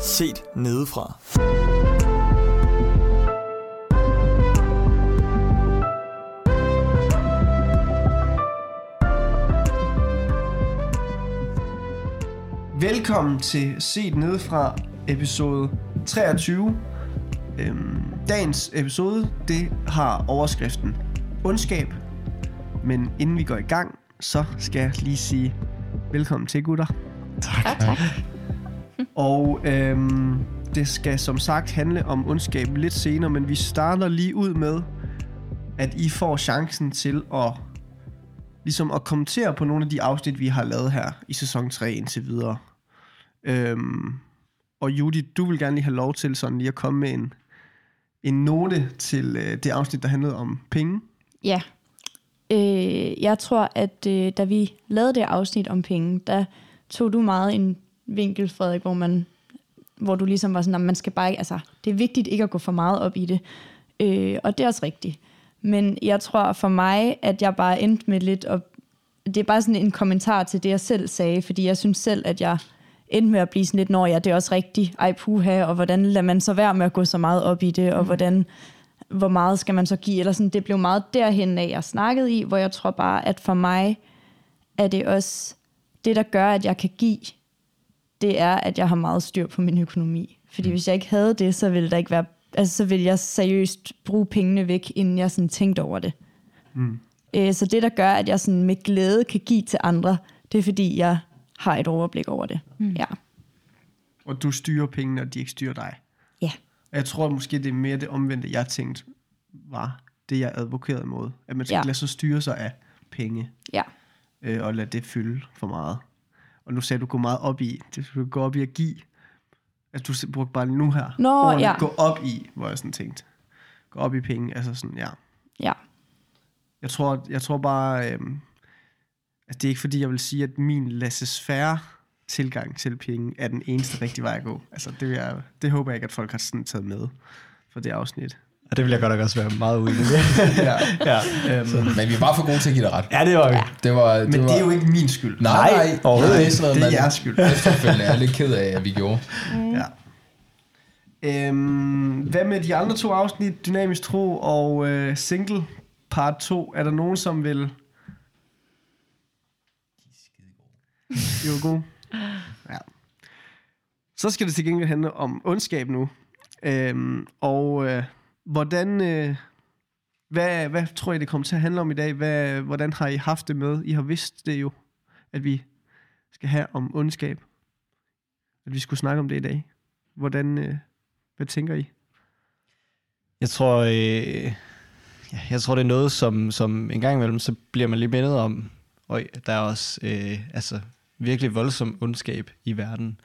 Set nedefra. Velkommen til Set Nedefra, episode 23. Øhm, dagens episode, det har overskriften Ondskab. Men inden vi går i gang, så skal jeg lige sige velkommen til, gutter. Tak, tak. Og øhm, det skal som sagt handle om ondskab lidt senere, men vi starter lige ud med, at I får chancen til at ligesom at kommentere på nogle af de afsnit, vi har lavet her i sæson 3 indtil videre. Øhm, og Judy, du vil gerne lige have lov til sådan lige at komme med en, en note til øh, det afsnit, der handlede om penge. Ja. Øh, jeg tror, at øh, da vi lavede det afsnit om penge, der tog du meget en vinkel, Frederik, hvor, man, hvor du ligesom var sådan, at man skal bare altså, det er vigtigt ikke at gå for meget op i det. Øh, og det er også rigtigt. Men jeg tror for mig, at jeg bare endte med lidt, og det er bare sådan en kommentar til det, jeg selv sagde, fordi jeg synes selv, at jeg endte med at blive sådan lidt, når ja, det er også rigtigt, ej puha, og hvordan lader man så være med at gå så meget op i det, og hvordan, hvor meget skal man så give, eller sådan, det blev meget derhen af, jeg snakkede i, hvor jeg tror bare, at for mig er det også, det der gør, at jeg kan give, det er, at jeg har meget styr på min økonomi. Fordi mm. hvis jeg ikke havde det, så ville der ikke være, altså så ville jeg seriøst bruge pengene væk, inden jeg sådan tænkte over det. Mm. Øh, så det, der gør, at jeg sådan med glæde kan give til andre, det er fordi, jeg har et overblik over det. Mm. Ja. Og du styrer pengene, og de ikke styrer dig. Ja. Og jeg tror måske, det er mere det omvendte, jeg tænkte var det, jeg advokerede imod. At man skal Ja. ja. lade sig styre sig af penge, Ja. øh, og lade det fylde for meget. Og nu sagde du, gå meget op i. Det skal du gå op i at give. Altså, du brugte bare nu her. Nå, ordene, ja. Gå op i, hvor jeg sådan tænkte. Gå op i penge, altså sådan, ja. Ja. Jeg tror, jeg tror bare, øhm, at det er ikke fordi, jeg vil sige, at min laissez-faire tilgang til penge er den eneste rigtige vej at gå. Altså, det, vil jeg, det håber jeg ikke, at folk har sådan taget med for det afsnit. Og det vil jeg godt nok også være meget uenig i. ja. ja. Øhm, Men vi var for gode til at give dig ret. ja, det var vi. Det var, det men var, det er jo ikke min skyld. Nej, Nej, nej, overhovedet det er ikke. sådan noget, Det er man jeres skyld. efterfølgende er lidt ked af, at vi gjorde. Ja. Øhm, hvad med de andre to afsnit, Dynamisk Tro og øh, Single Part 2? Er der nogen, som vil... De var gode. Ja. Så skal det til gengæld handle om ondskab nu. Øhm, og øh, hvordan... Øh, hvad, hvad tror I, det kommer til at handle om i dag? Hvad, hvordan har I haft det med? I har vidst det jo, at vi skal have om ondskab. At vi skulle snakke om det i dag. Hvordan, øh, hvad tænker I? Jeg tror, øh, ja, jeg tror, det er noget, som, som en gang imellem, så bliver man lige mindet om, og der er også øh, altså, virkelig voldsom ondskab i verden.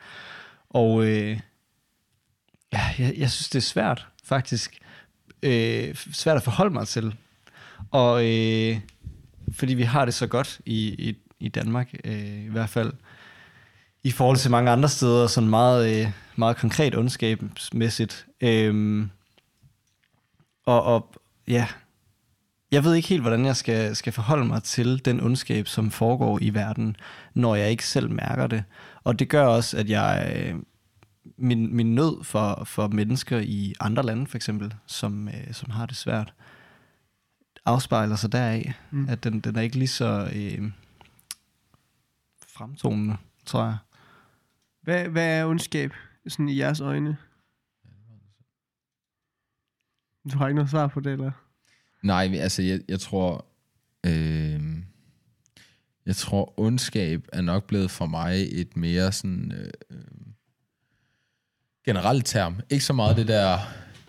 Og øh, ja, jeg, jeg synes, det er svært, faktisk. Øh, svært at forholde mig til. Og øh, fordi vi har det så godt i, i, i Danmark, øh, i hvert fald, i forhold til mange andre steder, sådan meget, øh, meget konkret ondskabsmæssigt. Øh, og, og ja, jeg ved ikke helt, hvordan jeg skal, skal forholde mig til den ondskab, som foregår i verden, når jeg ikke selv mærker det. Og det gør også, at jeg øh, min, min nød for, for mennesker i andre lande, for eksempel, som, øh, som har det svært, afspejler sig deraf, Mm. at den, den er ikke lige så øh, fremtonende, tror jeg. Hvad, hvad er ondskab sådan i jeres øjne? Du har ikke noget svar på det, eller? Nej, altså, jeg, jeg tror... Øh, jeg tror, ondskab er nok blevet for mig et mere sådan... Øh, generelt term. Ikke så meget det der...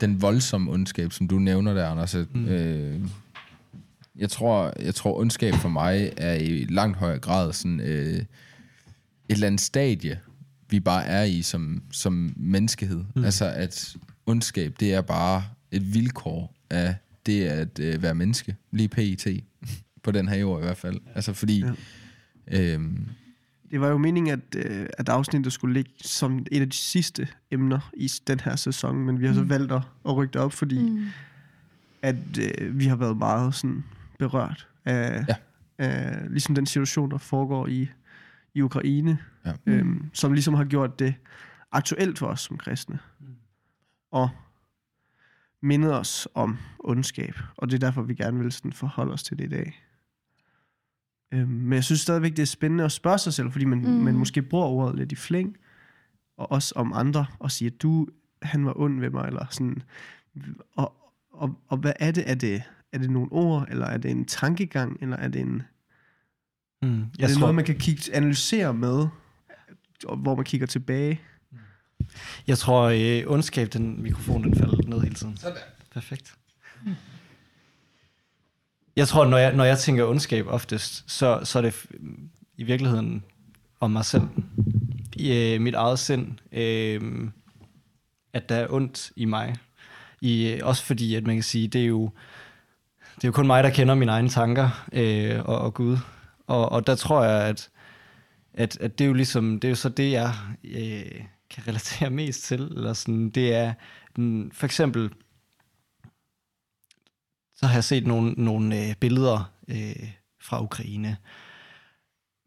Den voldsomme ondskab, som du nævner der, Anders. Mm. Øh, jeg tror, jeg tror, ondskab for mig er i langt højere grad sådan... Øh, et eller andet stadie, vi bare er i som, som menneskehed. Mm. Altså, at ondskab, det er bare et vilkår af det at øh, være menneske, lige PIT, på den her jord i hvert fald. Altså, fordi... Ja. Øhm, Det var jo meningen, at, øh, at afsnittet skulle ligge som et af de sidste emner i den her sæson, men vi har så valgt at, at rykke det op, fordi mm. at øh, vi har været meget sådan berørt af, Ja. af ligesom den situation, der foregår i, i Ukraine, Ja. øhm, som ligesom har gjort det aktuelt for os som kristne. Og mindet os om ondskab. Og det er derfor, vi gerne vil sådan forholde os til det i dag. Øhm, men jeg synes stadigvæk, det er spændende at spørge sig selv, fordi man, mm. Mm. man måske bruger ordet lidt i flæng, og også om andre, og siger, du, han var ond ved mig, eller sådan. Og, og, og hvad er det? Er det, er det nogle ord, eller er det en tankegang, eller er det en... Mm. Er Jeg det tror, noget, man kan kigge, analysere med, hvor man kigger tilbage? jeg tror øh, ondskab, den mikrofon, den falder ned hele tiden. Sådan. Perfekt. Jeg tror, når jeg, når jeg tænker ondskab oftest, så, så er det i virkeligheden om mig selv. I øh, mit eget sind. Øh, at der er ondt i mig. I, øh, også fordi, at man kan sige, det er jo, det er jo kun mig, der kender mine egne tanker øh, og, og Gud. Og, og der tror jeg, at, at, at det er jo ligesom, det er jo så det, jeg øh, kan relatere mest til. Eller sådan, det er mm, for eksempel, så har jeg set nogle, nogle øh, billeder øh, fra Ukraine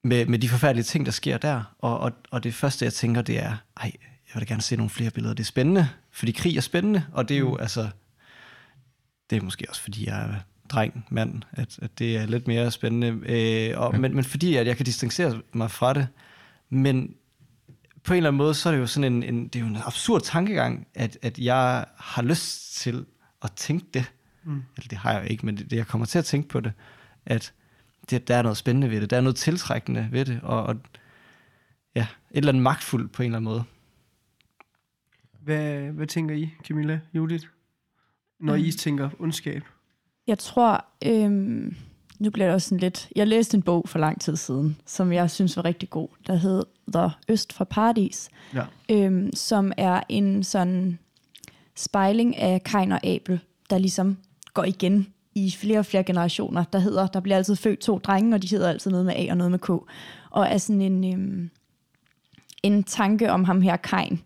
med, med de forfærdelige ting, der sker der. Og, og, og det første, jeg tænker, det er, ej, jeg vil da gerne se nogle flere billeder. Det er spændende, fordi krig er spændende, og det er jo, mm. altså, det er måske også, fordi jeg er dreng, mand, at, at det er lidt mere spændende. Øh, og, men, men fordi, at jeg kan distancere mig fra det. Men på en eller anden måde, så er det jo sådan en, en, det er jo en absurd tankegang, at, at jeg har lyst til at tænke det. Mm. Eller det har jeg jo ikke, men det, det, jeg kommer til at tænke på det, at det, der er noget spændende ved det, der er noget tiltrækkende ved det, og, og ja, et eller andet magtfuldt på en eller anden måde. Hvad, hvad tænker I, Camilla, Judith, når I Øhm. tænker ondskab? Jeg tror, øhm, nu bliver det også sådan lidt... Jeg læste en bog for lang tid siden, som jeg synes var rigtig god, der hed The Øst for Paradis, Ja. øhm, som er en sådan spejling af Kain og Abel, der ligesom går igen i flere og flere generationer. Der hedder, der bliver altid født to drenge, og de hedder altid noget med A og noget med K. Og er sådan en, øhm, en tanke om ham her Kain,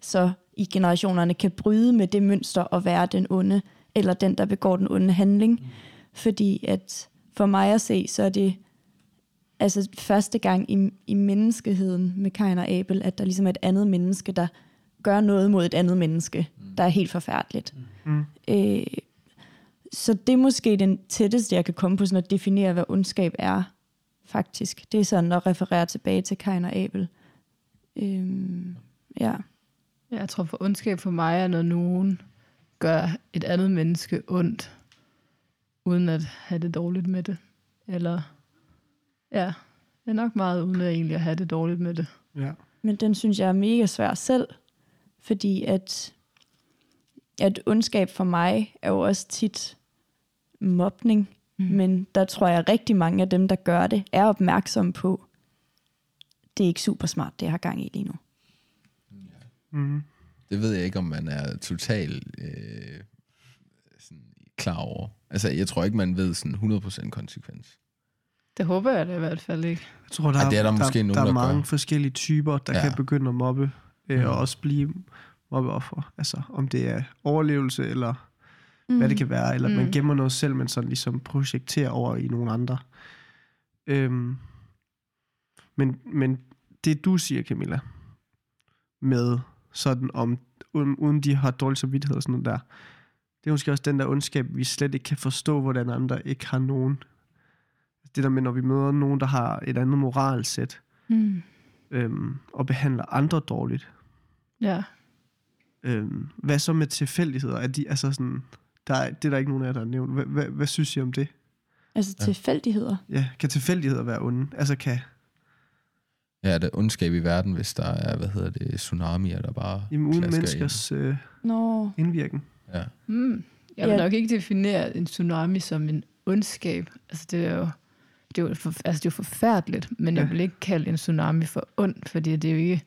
så i generationerne kan bryde med det mønster og være den onde, eller den, der begår den onde handling. Fordi at for mig at se, så er det altså første gang i, i menneskeheden med Kain og Abel, at der ligesom er et andet menneske, der gør noget mod et andet menneske, der er helt forfærdeligt. Mm. Øh, så det er måske den tætteste, jeg kan komme på sådan at definere, hvad ondskab er, faktisk. Det er sådan at referere tilbage til Kain og Abel. Øhm, ja. Ja, Jeg tror for ondskab for mig er, når nogen gør et andet menneske ondt, uden at have det dårligt med det. Eller, ja, det er nok meget uden at egentlig at have det dårligt med det. Ja. Men den synes jeg er mega svær selv, fordi at, at ondskab for mig er jo også tit mobning, mm. men der tror jeg at rigtig mange af dem, der gør det, er opmærksomme på, det er ikke super smart, det jeg har gang i lige nu. Mm. Det ved jeg ikke, om man er totalt øh, sådan klar over. Altså, jeg tror ikke, man ved sådan 100% konsekvens. Det håber jeg da i hvert fald ikke. Jeg tror, der, Ej, det er der måske der, nogen, der er der mange gør. forskellige typer, der Ja. ja. kan begynde at mobbe, øh, Mhm. og også blive mobbeoffer. Altså, om det er overlevelse, eller Mm. hvad det kan være, eller mm. man Mm. gemmer noget selv, men sådan ligesom projekterer over i nogle andre. Øhm, men, men det du siger, Camilla, med sådan om, uden, uden de har dårlig samvittighed og sådan noget der, det er måske også den der ondskab, vi slet ikke kan forstå, hvordan andre ikke har nogen. Det der med, når vi møder nogen, der har et andet moralsæt, Mm. øhm, og behandler andre dårligt. Ja. Øhm, hvad så med tilfældigheder? Er de, altså sådan, der er, det er der ikke nogen af jer, der har nævnt. Hvad, hvad, hvad synes I om det? Altså tilfældigheder. Ja, kan tilfældigheder være onde? Altså kan, Ja, er der ondskab i verden, hvis der er, hvad hedder det, tsunamier, der bare jamen, uden menneskers øh, Nå, indvirken. Ind. Ja. Mm. Jeg vil Ja. nok ikke definere en tsunami som en ondskab. Altså, det er jo, det er jo, for, altså, det er jo forfærdeligt, men jeg Ja. vil ikke kalde en tsunami for ond, fordi det er jo ikke...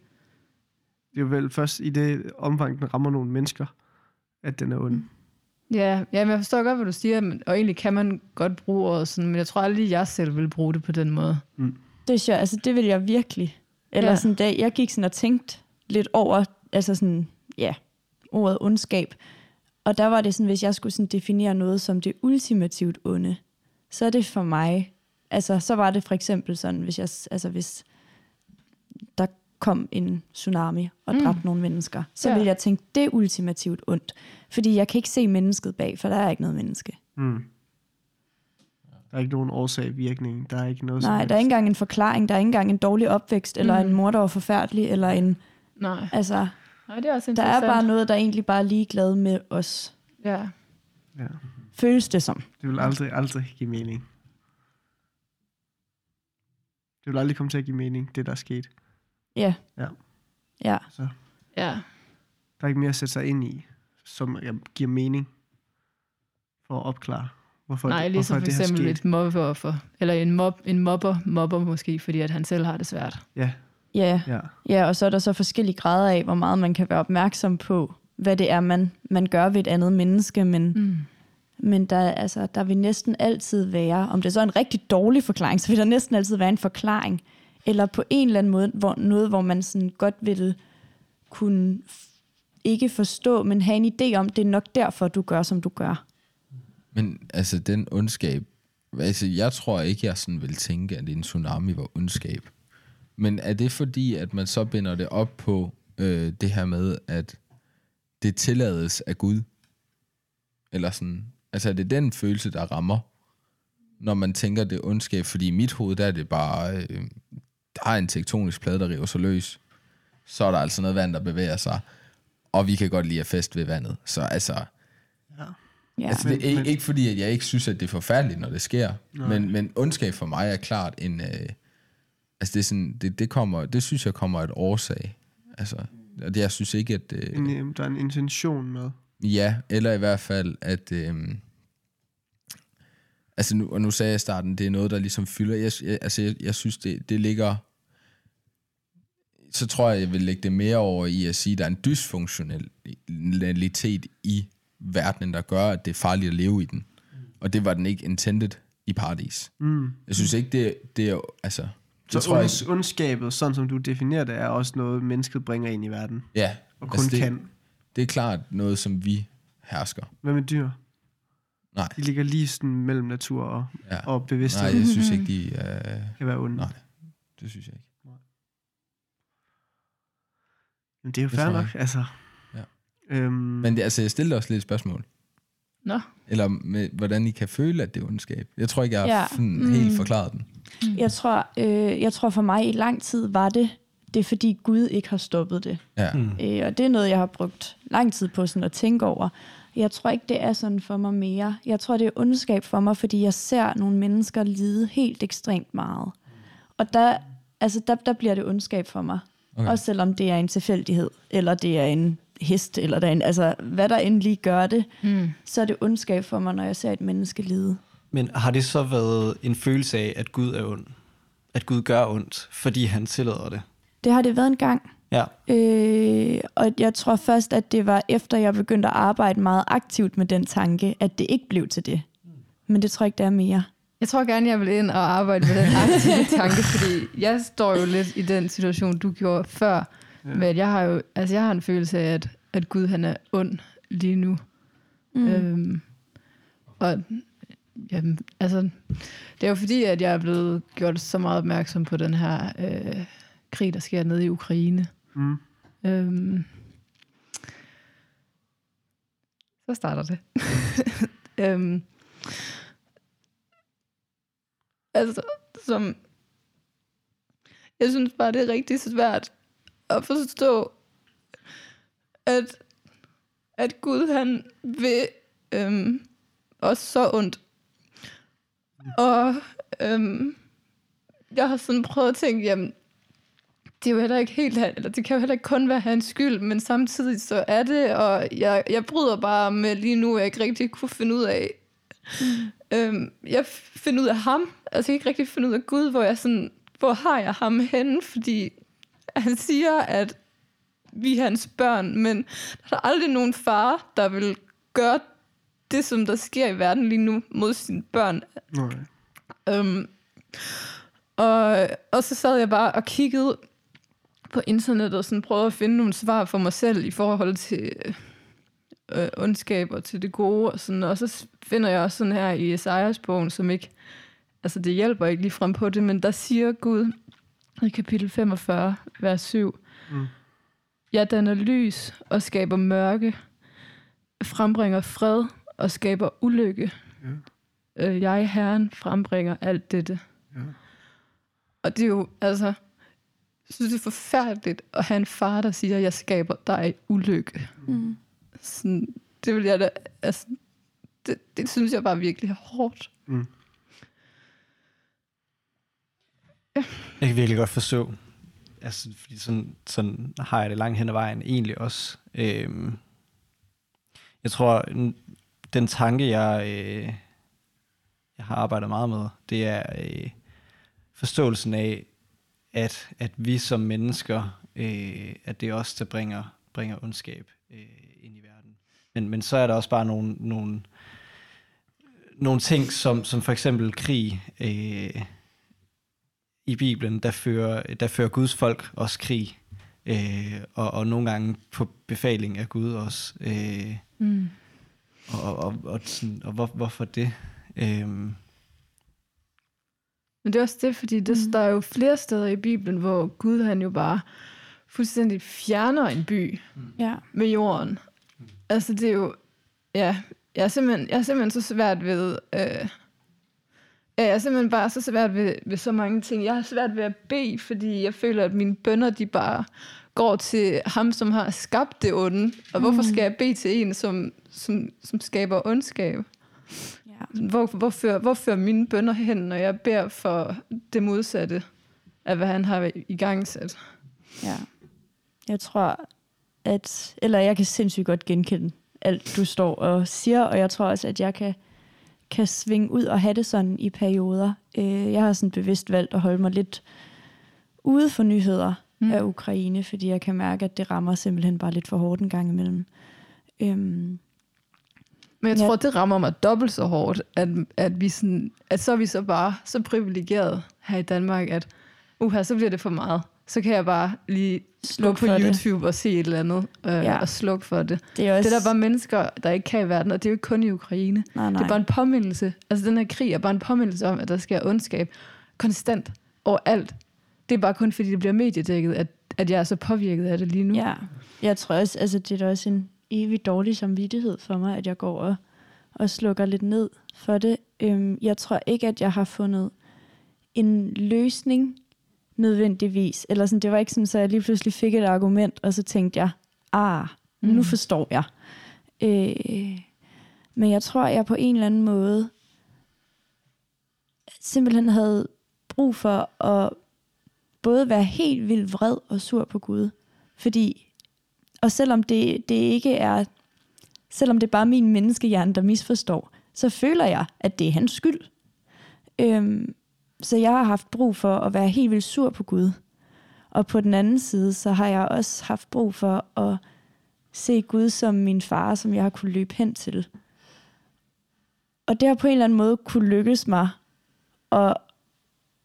Det er jo vel først i det omfang, den rammer nogle mennesker, at den er ond. Ja, ja, men jeg forstår godt, hvad du siger, men, og egentlig kan man godt bruge ordet sådan, men jeg tror aldrig, jeg selv vil bruge det på den måde. det er sjovt. Altså det vil jeg virkelig. Eller ja. sådan, da jeg gik sådan og tænkte lidt over, altså sådan, ja, ordet ondskab. Og der var det sådan, hvis jeg skulle sådan definere noget som det ultimativt onde, så er det for mig, altså så var det for eksempel sådan, hvis jeg, altså hvis der kom en tsunami og Mm. dræbte nogle mennesker, så Ja. ville jeg tænke, det er ultimativt ondt. Fordi jeg kan ikke se mennesket bag, for der er ikke noget menneske. Mm. Der er ikke nogen årsag-virkning. Der er ikke noget Nej, der er ikke engang en forklaring, der er ikke engang en dårlig opvækst, eller Mm. en mor, der var forfærdelig, eller en... Nej. Altså, Nej, det er også der er bare noget, der egentlig bare er ligeglad med os. Ja. Ja. Føles det som. Det vil aldrig, aldrig give mening. Det vil aldrig komme til at give mening, det der er sket. Ja. Ja. Ja. Så Ja. der er ikke mere at sætte sig ind i, som giver mening for at opklare, hvorfor, Nej, det, ligesom hvorfor for det her eksempel et mobbeoffer. Eller en, mob, en mobber mobber måske, fordi at han selv har det svært. Ja, Ja, ja. ja, og så er der så forskellige grader af, hvor meget man kan være opmærksom på, hvad det er, man, man gør ved et andet menneske, men, Mm. men der, altså, der vil næsten altid være, om det er så er en rigtig dårlig forklaring, så vil der næsten altid være en forklaring, eller på en eller anden måde, hvor, noget, hvor man sådan godt vil kunne f- ikke forstå, men have en idé om, det er nok derfor, du gør, som du gør. Men altså, den ondskab... Altså, jeg tror ikke, jeg sådan vil tænke, at en tsunami var ondskab. Men er det fordi, at man så binder det op på øh, det her med, at det tillades af Gud? Eller sådan... Altså, er det den følelse, der rammer, når man tænker, det er ondskab? Fordi i mit hoved, der er det bare... Øh, er en tektonisk plade, der river sig løs. Så er der altså noget vand, der bevæger sig. Og vi kan godt lide at feste ved vandet. Så altså... Ja. Altså, Men- det er ikke, fordi, at jeg ikke synes, at det er forfærdeligt, når det sker. Men, men ondskab for mig er klart en... Øh, altså, det, er sådan, det, det, kommer, det synes jeg kommer af et årsag. Altså, og det, jeg synes ikke, at... Øh, En, øh, der er en intention med. ja, eller i hvert fald, at... Øh, altså, nu, og nu sagde jeg i starten, det er noget, der ligesom fylder... Jeg, jeg, altså, jeg, jeg synes, det, det ligger... Så tror jeg, jeg vil lægge det mere over i at sige, at der er en dysfunktionalitet i verdenen, der gør, at det er farligt at leve i den. Og det var den ikke intended i paradis. Mm. Jeg synes ikke, det, det er... Altså, det Så tror jeg onds, ondskabet, sådan som du definerer det, er også noget, mennesket bringer ind i verden. Ja, Og kun altså, det, kan. det er klart noget, som vi hersker. Hvad med dyr? Nej. De ligger lige sådan mellem natur og, Ja. og bevidsthed. Nej, jeg synes ikke, de... Øh, kan være onde. nej. det synes jeg ikke. Men det er jo fair nok, altså. Ja. Øhm, Men det, altså, jeg stillede også lidt et spørgsmål. Nå. Eller med, hvordan I kan føle, at det er ondskab. Jeg tror ikke, jeg har Ja. sådan, Mm. helt forklaret den. Jeg tror, øh, jeg tror for mig i lang tid var det, det er fordi Gud ikke har stoppet det. Ja. Mm. Øh, og det er noget, jeg har brugt lang tid på sådan at tænke over. Jeg tror ikke, det er sådan for mig mere. Jeg tror, det er ondskab for mig, fordi jeg ser nogle mennesker lide helt ekstremt meget. Og der, altså der, der bliver det ondskab for mig. Okay. Også selvom det er en tilfældighed, eller det er en hest, eller der er en, altså, hvad der endelig gør det, Mm. så er det ondskab for mig, når jeg ser et menneske lide. Men har det så været en følelse af, at Gud er ond? At Gud gør ondt, fordi han tillader det? Det har det været en gang. Ja. Øh, og jeg tror først, at det var efter, jeg begyndte at arbejde meget aktivt med den tanke, at det ikke blev til det. Men det tror jeg ikke, det er mere. Jeg tror gerne, jeg vil ind og arbejde med den aktive tanke, fordi jeg står jo lidt i den situation, du gjorde før. Ja. Men jeg har jo altså jeg har en følelse af, at, at Gud han er ond lige nu. Mm. Øhm, og jamen, altså, det er jo fordi, at jeg er blevet gjort så meget opmærksom på den her øh, krig, der sker nede i Ukraine. Mm. Øhm, så starter det. øhm, altså, som... Jeg synes bare, det er rigtig svært at forstå, at, at Gud, han vil øhm, os så ondt. Og øhm, jeg har sådan prøvet at tænke, jamen, det er jo heller ikke helt, han- eller det kan jo heller ikke kun være hans skyld, men samtidig så er det, og jeg, jeg bryder bare med lige nu, at jeg ikke rigtig kunne finde ud af. Mm. Øhm, jeg finder ud af ham, altså jeg kan ikke rigtig finde ud af Gud, hvor jeg sådan, hvor har jeg ham henne, fordi han siger, at vi er hans børn, men der er aldrig nogen far, der vil gøre det, som der sker i verden lige nu mod sine børn. Nej. Øhm, og, og så sad jeg bare og kiggede på internettet og sådan prøvede at finde nogle svar for mig selv i forhold til øh, ondskab og til det gode. Og, sådan, og så finder jeg også sådan her i Esajas bogen, som ikke, altså det hjælper ikke lige frem på det, men der siger Gud, i kapitel 45, vers 7. Mm. Jeg danner lys og skaber mørke, frembringer fred og skaber ulykke. Ja. Øh, Jeg, Herren, frembringer alt dette. Ja. Og det er jo, altså, jeg synes, det er forfærdeligt at have en far, der siger, jeg skaber dig ulykke. Mm. Sådan, det vil jeg da, altså, det, det synes jeg bare virkelig er hårdt. Mm. Jeg kan virkelig godt forstå, altså, fordi sådan, sådan har jeg det langt hen ad vejen egentlig også. Øhm, jeg tror, den tanke, jeg, øh, jeg har arbejdet meget med, det er øh, forståelsen af, at, at vi som mennesker, øh, at det er os, der bringer, bringer ondskab øh. Men, men så er der også bare nogle, nogle, nogle ting, som, som for eksempel krig, øh, i Bibelen, der fører, der fører Guds folk også krig. Øh, og, og nogle gange på befaling af Gud også. Øh, Mm. og og, og, og, sådan, og hvor, hvorfor det? Øh, Men det er også det, fordi det, Mm. der er jo flere steder i Bibelen, hvor Gud han jo bare fuldstændig fjerner en by Ja. med jorden. Altså det er jo, ja, jeg er simpelthen, jeg er simpelthen så svært ved, øh, ja, jeg er simpelthen bare så svært ved, ved så mange ting. Jeg har svært ved at bede, fordi jeg føler, at mine bønder, de bare går til ham, som har skabt det onde. Og hvorfor skal jeg bede til en, som, som, som skaber ondskab? ja. Hvor, hvor, fører, hvor fører mine bønder hen, når jeg beder for det modsatte af, hvad han har i gang sat? Ja. Jeg tror, at... Eller jeg kan sindssygt godt genkende alt, du står og siger, og jeg tror også, at jeg kan, kan svinge ud og have det sådan i perioder. Øh, jeg har sådan bevidst valgt at holde mig lidt ude for nyheder mm. af Ukraine, fordi jeg kan mærke, at det rammer simpelthen bare lidt for hårdt en gang imellem. Øhm, Men jeg Ja. tror, det rammer mig dobbelt så hårdt, at, at, vi sådan, at så er vi så bare så privilegeret her i Danmark, at uha, så bliver det for meget. Så kan jeg bare lige gå Sluk på for det. YouTube og se et eller andet øh, Ja. og slukke for det. det er også... Det er der bare mennesker, der ikke kan i verden, og det er jo ikke kun i Ukraine. nej, nej. Det er bare en påmindelse. Altså den her krig er bare en påmindelse om, at der sker ondskab konstant overalt. Det er bare kun fordi, det bliver mediedækket, at, at jeg er så påvirket af det lige nu. Ja, jeg tror også, altså det er da også en evig dårlig samvittighed for mig, at jeg går og, og slukker lidt ned for det. Øhm, jeg tror ikke, at jeg har fundet en løsning nødvendigvis. Eller sådan, det var ikke sådan, så jeg lige pludselig fik et argument, og så tænkte jeg, ah, nu Mm. forstår jeg. Øh, men jeg tror, jeg på en eller anden måde simpelthen havde brug for at både være helt vildt vred og sur på Gud. Fordi, og selvom det, det ikke er, selvom det er bare min menneskehjerne, der misforstår, så føler jeg, at det er hans skyld. Øhm, så jeg har haft brug for at være helt vildt sur på Gud. Og på den anden side, så har jeg også haft brug for at se Gud som min far, som jeg har kunne løbe hen til. Og det har på en eller anden måde kunne lykkes mig at,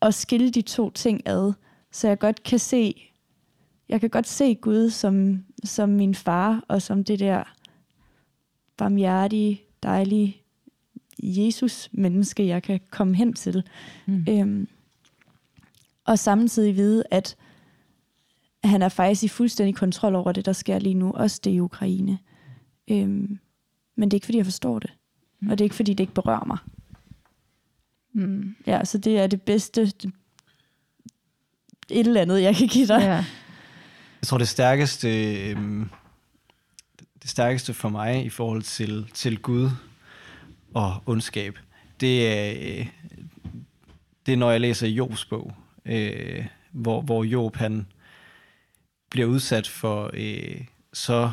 at skille de to ting ad, så jeg godt kan se, jeg kan godt se Gud som, som min far, og som det der barmhjertige, dejlige Jesus-menneske, jeg kan komme hen til. Mm. Øhm, og samtidig vide, at han er faktisk i fuldstændig kontrol over det, der sker lige nu, også det i Ukraine. Øhm, men det er ikke, fordi jeg forstår det. Mm. Og det er ikke, fordi det ikke berører mig. Mm. Ja, så det er det bedste, det- et eller andet, jeg kan give dig. Ja. Jeg tror, det stærkeste, øhm, det stærkeste for mig i forhold til, til Gud og ondskab, det er, øh, det er, når jeg læser Jobs bog, øh, hvor, hvor Job han bliver udsat for øh, så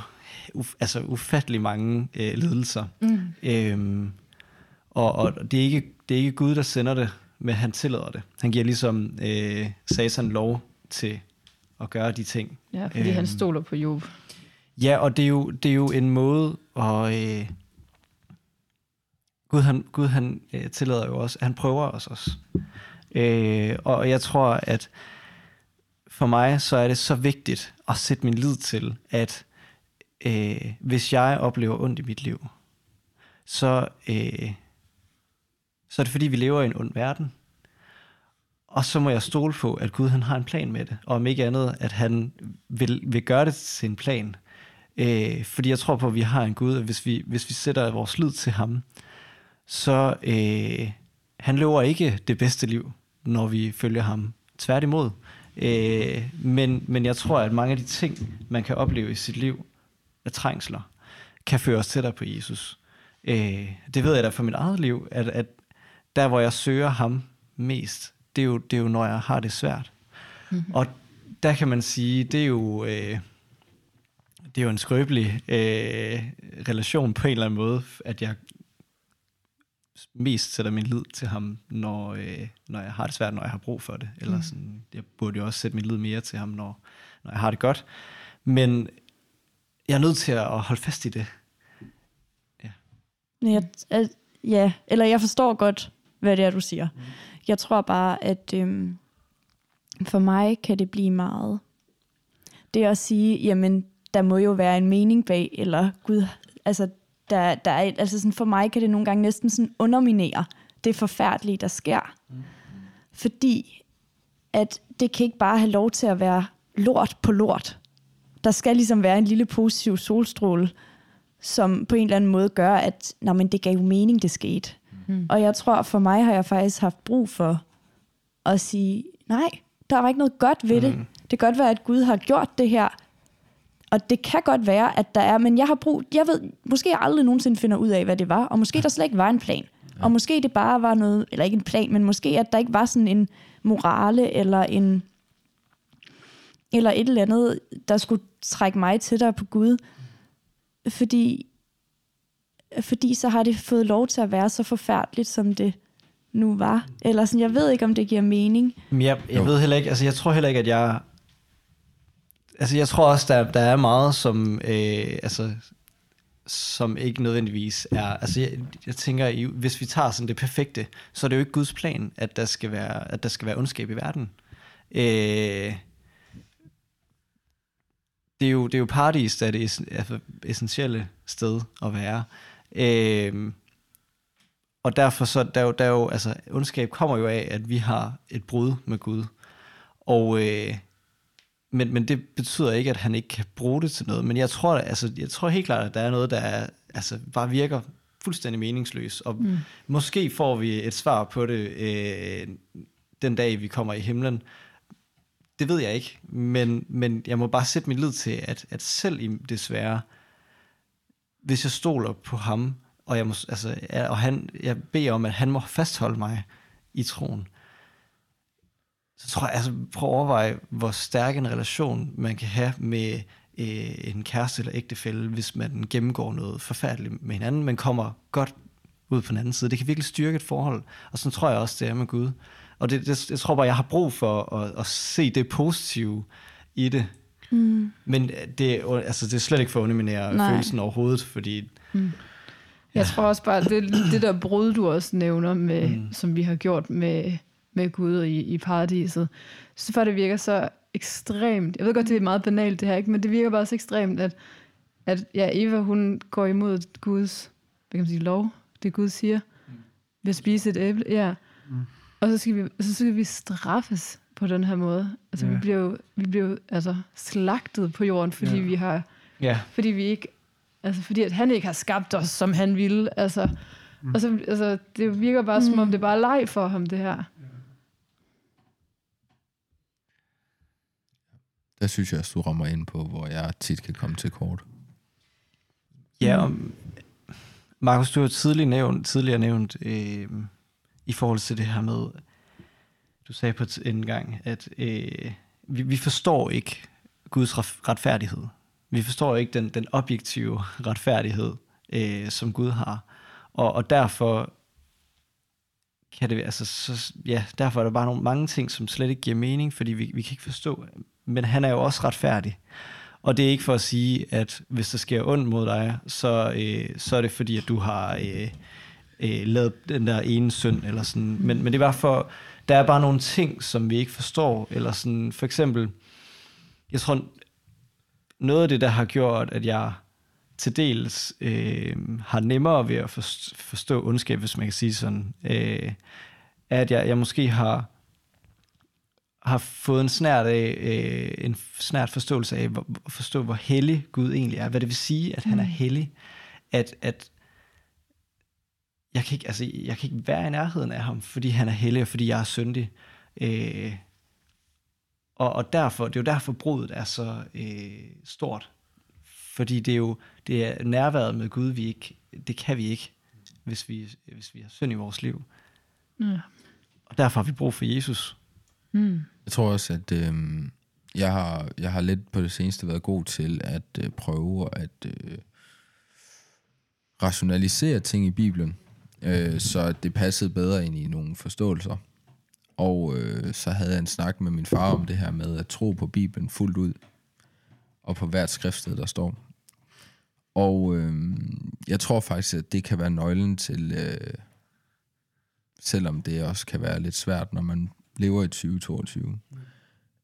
uf, altså ufattelig mange øh, lidelser. Mm. Øhm, og og det, er ikke, det er ikke Gud, der sender det, men han tillader det. Han giver ligesom øh, Satan lov til at gøre de ting. ja, fordi Øhm. han stoler på Job. Ja, og det er jo, det er jo en måde at... Øh, Gud, han, Gud, han øh, tillader jo også, han prøver os også. Øh, og jeg tror, at for mig, så er det så vigtigt at sætte min lid til, at øh, hvis jeg oplever ondt i mit liv, så, øh, så er det fordi, vi lever i en ond verden. og så må jeg stole på, at Gud han har en plan med det, og om ikke andet, at han vil, vil gøre det til en plan. Øh, fordi jeg tror på, at vi har en Gud, og hvis vi, hvis vi sætter vores lid til ham, så øh, han lover ikke det bedste liv, når vi følger ham. Tværtimod. Øh, men, men jeg tror, at mange af de ting, man kan opleve i sit liv, af trængsler, kan føre os tættere på Jesus. Øh, det ved jeg da for mit eget liv, at, at der, hvor jeg søger ham mest, det er jo, det er jo når jeg har det svært. Mm-hmm. Og der kan man sige, det er jo... Øh, det er jo en skrøbelig øh, relation på en eller anden måde, at jeg mest sætter min lid til ham, når, øh, når jeg har det svært, når jeg har brug for det. Eller mm. sådan, jeg burde jo også sætte min lid mere til ham, når, når jeg har det godt. Men jeg er nødt til at holde fast i det. Ja. Jeg, at, ja, eller jeg forstår godt, hvad det er, du siger. Mm. Jeg tror bare, at øhm, for mig kan det blive meget. Det at sige, jamen, der må jo være en mening bag, eller Gud, altså, der, der er, altså sådan, for mig kan det nogle gange næsten sådan underminere det forfærdelige, der sker. Mm. Fordi at det kan ikke bare have lov til at være lort på lort. Der skal ligesom være en lille positiv solstråle, som på en eller anden måde gør, at Nå, men det gav jo mening, det skete. Mm. Og jeg tror, for mig har jeg faktisk haft brug for at sige, nej, der var ikke noget godt ved det. Mm. Det kan godt være, at Gud har gjort det her, og det kan godt være, at der er, men jeg har brug, jeg ved, måske jeg aldrig nogensinde finder ud af, hvad det var, og måske der slet ikke var en plan. Og måske det bare var noget, eller ikke en plan, men måske at der ikke var sådan en morale, eller en, eller et eller andet, der skulle trække mig tættere på Gud. Fordi, fordi så har det fået lov til at være så forfærdeligt, som det nu var. Eller sådan, jeg ved ikke, om det giver mening. Men jeg, jeg ved heller ikke, altså jeg tror heller ikke, at jeg altså jeg tror også, der, der er meget, som, øh, altså, som ikke nødvendigvis er... Altså jeg, jeg tænker, hvis vi tager sådan det perfekte, så er det jo ikke Guds plan, at der skal være, at der skal være ondskab i verden. Øh, det er jo, det er jo paradis, der er det altså, essentielle sted at være. Øh, og derfor så, der er jo, der er jo, altså, ondskab kommer jo af, at vi har et brud med Gud. Og, øh, men, men det betyder ikke, at han ikke kan bruge det til noget. Men jeg tror, altså, jeg tror helt klart, at der er noget, der er, altså, bare virker fuldstændig meningsløs. Og mm. måske får vi et svar på det øh, den dag, vi kommer i himlen. Det ved jeg ikke, men, men jeg må bare sætte min lid til, at, at selv i det svære, hvis jeg stoler på ham, og, jeg må, altså, og han, jeg beder om, at han må fastholde mig i troen, så tror jeg, altså prøv at overveje, hvor stærk en relation man kan have med øh, en kæreste eller ægtefælle, hvis man gennemgår noget forfærdeligt med hinanden, men kommer godt ud på den anden side. Det kan virkelig styrke et forhold, og sådan tror jeg også, det er med Gud. Og det, det, jeg tror bare, jeg har brug for at, at se det positive i det. Mm. Men det, altså, det er slet ikke for at underminere Nej. følelsen overhovedet, fordi... Mm. Ja. Jeg tror også bare, det, det der brud, du også nævner, med, mm. som vi har gjort med med Gud i, i paradiset. Så for det virker så ekstremt, jeg ved godt, det er meget banalt det her, ikke? men det virker bare så ekstremt, at, at ja, Eva, hun går imod Guds, hvad kan man sige, lov, det Gud siger, ved at spise et æble, ja. Mm. Og så skal, vi, så skal vi straffes på den her måde. Altså, yeah. vi bliver jo, vi bliver jo altså, slagtet på jorden, fordi yeah. vi har, yeah. fordi vi ikke, altså fordi at han ikke har skabt os, som han ville. Altså, mm. og så, altså, det virker bare, mm. som om det bare er leg for ham, det her. Der synes jeg, også, du rammer ind på, hvor jeg tit kan komme til kort. Ja, og Markus, du har tidligere nævnt, tidligere nævnt øh, i forhold til det her med, du sagde på en gang, at øh, vi, vi forstår ikke Guds retfærdighed. Vi forstår ikke den, den objektive retfærdighed, øh, som Gud har. Og, og derfor kan det, altså, så, ja, derfor er der bare nogle, mange ting, som slet ikke giver mening, fordi vi, vi kan ikke forstå, men han er jo også retfærdig. Og det er ikke for at sige, at hvis der sker ondt mod dig, så, øh, så er det fordi, at du har øh, øh, lavet den der ene synd, eller sådan. Men, men det er bare for, der er bare nogle ting, som vi ikke forstår, eller sådan, for eksempel, jeg tror, noget af det, der har gjort, at jeg til dels øh, har nemmere ved at forstå ondskab, hvis man kan sige sådan, øh, er, at jeg, jeg måske har har fået en snært af, øh, en snært forståelse af, hvor, forstå, hvor hellig Gud egentlig er. Hvad det vil sige, at han er hellig. At, at jeg kan, ikke, altså, jeg kan ikke være i nærheden af ham, fordi han er hellig, og fordi jeg er syndig. Øh, og, og derfor, det er jo derfor, brudet er så øh, stort. Fordi det er jo det er nærværet med Gud, vi ikke, det kan vi ikke, hvis vi, hvis vi har synd i vores liv. Ja. Og derfor har vi brug for Jesus. Mm. Jeg tror også, at øh, jeg, har, jeg har lidt på det seneste været god til at øh, prøve at øh, rationalisere ting i Bibelen, øh, så det passede bedre ind i nogle forståelser. Og øh, så havde jeg en snak med min far om det her med at tro på Bibelen fuldt ud, og på hvert skriftsted, der står. Og øh, jeg tror faktisk, at det kan være nøglen til, øh, selvom det også kan være lidt svært, når man lever i 2022.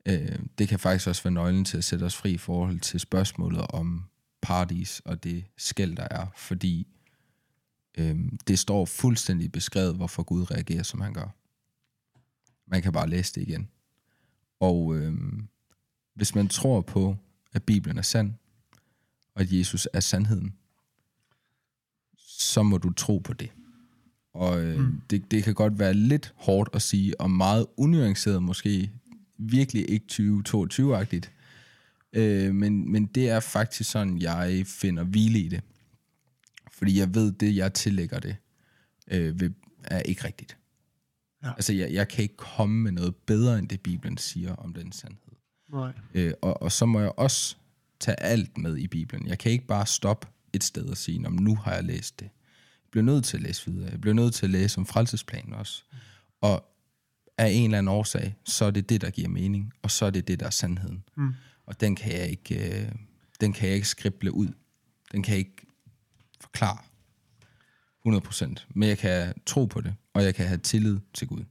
Øh, det kan faktisk også være nøglen til at sætte os fri i forhold til spørgsmålet om paradis og det skæld, der er, fordi øh, det står fuldstændig beskrevet, hvorfor Gud reagerer, som han gør. Man kan bare læse det igen. Og øh, hvis man tror på, at Bibelen er sand, og at Jesus er sandheden, så må du tro på det. Og øh, mm. det, det kan godt være lidt hårdt at sige, og meget unuanceret måske, virkelig ikke 2022-agtigt. Øh, men, men det er faktisk sådan, jeg finder hvile i det. Fordi jeg ved, det jeg tillægger det, øh, er ikke rigtigt. Ja. Altså, jeg, jeg kan ikke komme med noget bedre, end det Bibelen siger om den sandhed. Nej. Øh, og, og så må jeg også tage alt med i Bibelen. Jeg kan ikke bare stoppe et sted og sige, "Nå, men nu har jeg læst det. Bliver nødt til at læse videre. Jeg bliver nødt til at læse om frelsesplanen også. Og af en eller anden årsag, så er det det, der giver mening, og så er det det, der er sandheden. Mm. Og den kan jeg ikke, øh, den kan jeg ikke skrible ud. Den kan jeg ikke forklare 100%. Men jeg kan tro på det, og jeg kan have tillid til Gud.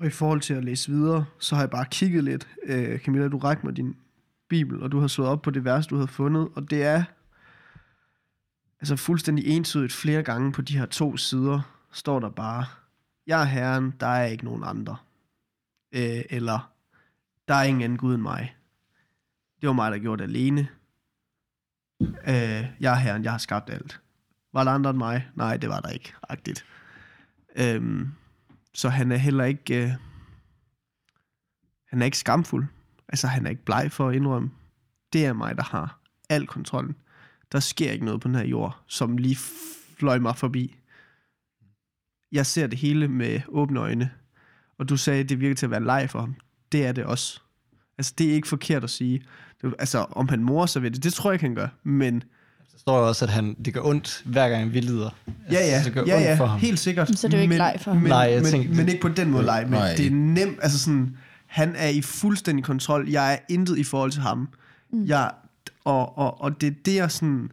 Og i forhold til at læse videre, så har jeg bare kigget lidt. Øh, Camilla, du rækker mig din bibel, og du har slået op på det vers, du havde fundet. Og det er altså fuldstændig entydigt flere gange på de her to sider, står der bare, jeg er herren, der er ikke nogen andre. Øh, eller, der er ingen anden Gud end mig. Det var mig, der gjorde det alene. Øh, jeg er herren, jeg har skabt alt. Var der andre end mig? Nej, det var der ikke. Agtigt. Øhm, så han er heller ikke... Øh, han er ikke skamfuld. Altså, han er ikke bleg for at indrømme. Det er mig, der har al kontrollen. Der sker ikke noget på den her jord, som lige fløj mig forbi. Jeg ser det hele med åbne øjne. Og du sagde, at det virker til at være leg for ham. Det er det også. Altså, det er ikke forkert at sige. Det, altså, om han morer sig ved det, det tror jeg ikke, han gør. Men Der står jo også, at han, det gør ondt, hver gang vi lider. Ja, ja, Altså, det gør ja, ondt ja for ham. helt sikkert. Så det er jo ikke men, leg for ham. Men, Nej, jeg men, tænkte- men ikke på den måde leg, men Nej. det er nemt, altså sådan, han er i fuldstændig kontrol, jeg er intet i forhold til ham. Mm. Jeg, og, og, og det det, er sådan,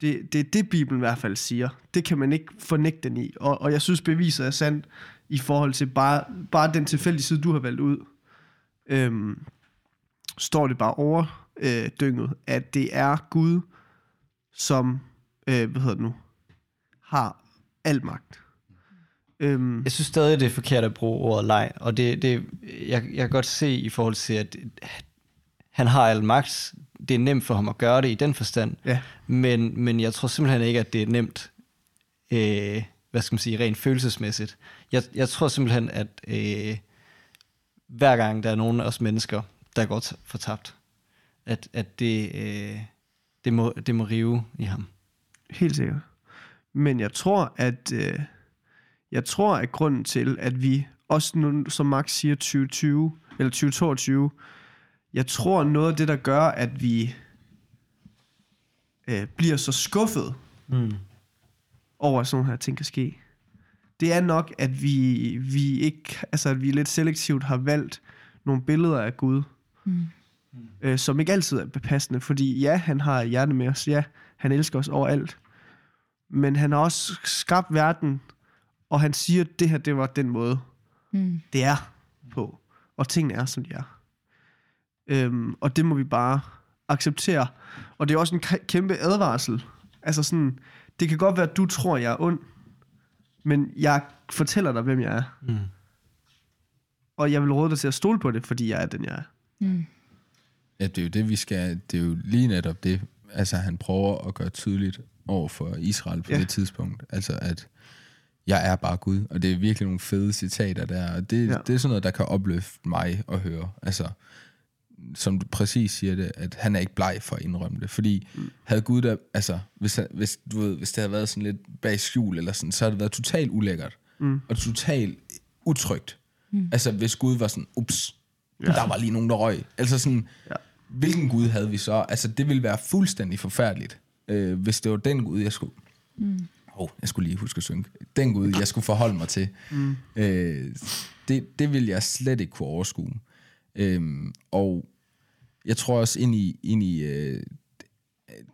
det, det er det, Bibelen i hvert fald siger. Det kan man ikke fornægte den i. Og, og jeg synes, beviset er sandt i forhold til bare, bare den tilfældige side, du har valgt ud. Øhm, står det bare overdynget, øh, dynget, at det er Gud, som, øh, hvad hedder det nu, har al magt. Øhm, Jeg synes stadig, det er forkert at bruge ordet leg, og det, det, jeg, jeg kan godt se i forhold til, at han har al magt. Det er nemt for ham at gøre det i den forstand, ja, men, men jeg tror simpelthen ikke, at det er nemt, øh, hvad skal man sige, rent følelsesmæssigt. Jeg, jeg tror simpelthen, at øh, hver gang der er nogen af os mennesker, der går fortabt, at, at det, øh, det, må, det må rive i ham. helt sikkert. Men jeg tror, at øh, jeg tror, at grunden til, at vi også nu, som Max siger 2020 eller 2022, jeg tror noget af det, der gør, at vi øh, bliver så skuffet Mm. over, at sådan nogle her ting kan ske. Det er nok, at vi, vi ikke, altså at vi lidt selektivt har valgt nogle billeder af Gud, Mm. øh, som ikke altid er bepassende, fordi ja, han har hjerte med os, ja, han elsker os overalt, men han har også skabt verden, og han siger, at det her, det var den måde, Mm. det er på, og tingene er, som de er. Øhm, og det må vi bare acceptere. Og det er også en k- kæmpe advarsel. Altså sådan, det kan godt være, at du tror, jeg er ond, men jeg fortæller dig, hvem jeg er. Mm. Og jeg vil råde dig til at stole på det, fordi jeg er den, jeg er. Mm. Ja, det er jo det, vi skal... Det er jo lige netop det, altså han prøver at gøre tydeligt over for Israel på Ja. det tidspunkt. Altså at jeg er bare Gud, og det er virkelig nogle fede citater der, og det, ja. det er sådan noget, der kan opløfte mig at høre. Altså, som du præcis siger det, at han er ikke bleg for at indrømme det, fordi mm. havde Gud der, altså, hvis, han- hvis, du ved, hvis det havde været sådan lidt bag skjul, eller sådan, så havde det været totalt ulækkert, Mm. og totalt utrygt. Mm. Altså, hvis Gud var sådan, ups, Ja. ja. der var lige nogen, der røg. Altså sådan, Ja. hvilken Gud havde vi så? Altså, det ville være fuldstændig forfærdeligt, øh, hvis det var den Gud, jeg skulle... Mm. Oh, jeg skulle lige huske at synge. Den Gud, jeg skulle forholde mig til. Mm. Øh, det, det ville jeg slet ikke kunne overskue. Øhm, og jeg tror også ind i, ind i øh,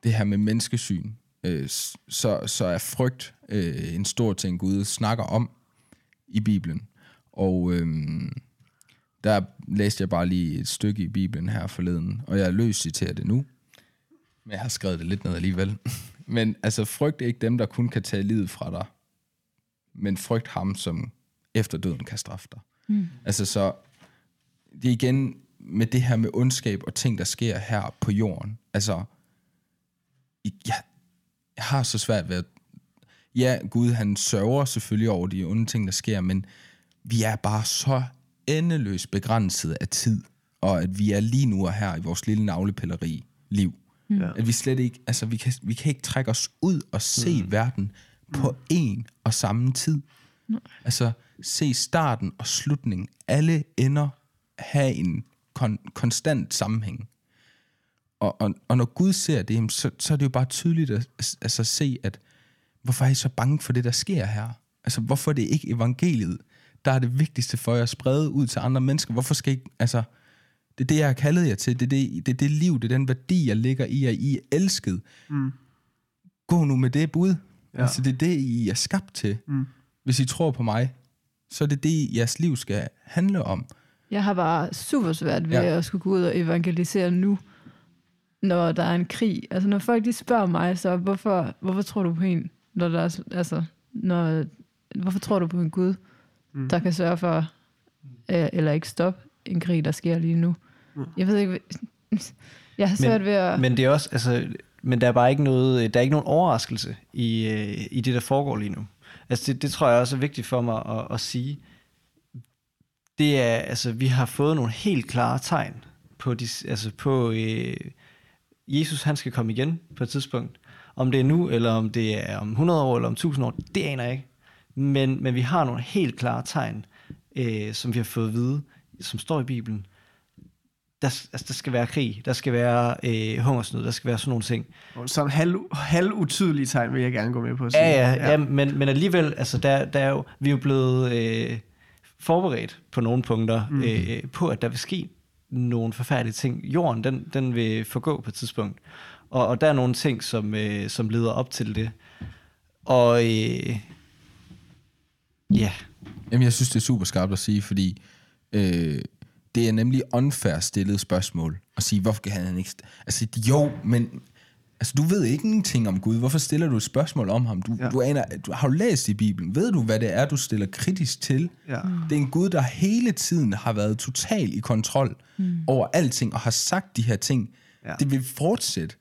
det her med menneskesyn, øh, så, så er frygt øh, en stor ting, Gud snakker om i Bibelen. Og øhm, der læste jeg bare lige et stykke i Bibelen her forleden, og jeg er løs citerer det nu, men jeg har skrevet det lidt ned alligevel. men altså, frygt ikke dem, der kun kan tage livet fra dig, men frygt ham, som efter døden kan straffe dig. Mm. Altså så, det er igen med det her med ondskab og ting, der sker her på jorden. Altså, jeg, jeg har så svært ved at... Ja, Gud, han sørger selvfølgelig over de onde ting, der sker, men vi er bare så endeløst begrænset af tid, og at vi er lige nu og her i vores lille navlepilleri liv. Ja. At vi slet ikke, altså vi kan, vi kan ikke trække os ud og se mm. verden på en og samme tid. Altså se starten og slutningen. Alle ender have en kon- konstant sammenhæng. Og, og, og når Gud ser det, så, så er det jo bare tydeligt at altså, se, at hvorfor er I så bange for det, der sker her? Altså, hvorfor er det ikke evangeliet, der er det vigtigste for jer at sprede ud til andre mennesker? Hvorfor skal I, altså, det er det, jeg har kaldet jer til. Det er det, det, er det liv, det er den værdi, jeg ligger i, at I er elsket. Mm. Gå nu med det bud. Ja. Altså, det er det, I er skabt til. Mm. Hvis I tror på mig, så er det det, jeres liv skal handle om. Jeg har bare super svært ved ja. At skulle gå ud og evangelisere nu, når der er en krig. Altså når folk de spørger mig, så hvorfor, hvorfor tror du på en, når der er, altså, når, hvorfor tror du på en Gud, mm. der kan sørge for, øh, eller ikke stoppe en krig, der sker lige nu? Mm. Jeg ved ikke, jeg har svært ved at... Men det er også, altså, men der er bare ikke noget, der er ikke nogen overraskelse i, øh, i det, der foregår lige nu. Altså det, det tror jeg også er vigtigt for mig at, at sige. Det er, altså, vi har fået nogle helt klare tegn på, de, altså på øh, Jesus, han skal komme igen på et tidspunkt. Om det er nu, eller om det er om 100 år, eller om 1000 år, det aner jeg ikke. Men, men vi har nogle helt klare tegn, øh, som vi har fået at vide, som står i Bibelen. Der, altså, der skal være krig, der skal være øh, hungersnød, der skal være sådan nogle ting. Som halv, halv utydelige tegn vil jeg gerne gå med på at sige. Ja, ja, ja. men, men alligevel, altså, der, der er jo, vi er jo blevet øh, forberedt på nogle punkter mm. øh, på, at der vil ske nogle forfærdelige ting. Jorden, den, den vil forgå på et tidspunkt. Og, og der er nogle ting, som, øh, som leder op til det. Og øh, ja, Jamen, jeg synes, det er super skarpt at sige, fordi øh, det er nemlig unfair stillet spørgsmål at sige, hvorfor kan han ikke... Altså, jo, men altså, du ved ikke ingenting om Gud. Hvorfor stiller du et spørgsmål om ham? Du, Ja. ja. du aner, du, har du læst i Bibelen? Ved du, hvad det er, du stiller kritisk til? Ja. Det er en Gud, der hele tiden har været total i kontrol mm. over alting, og har sagt de her ting. Ja. Ja. Det vil fortsætte.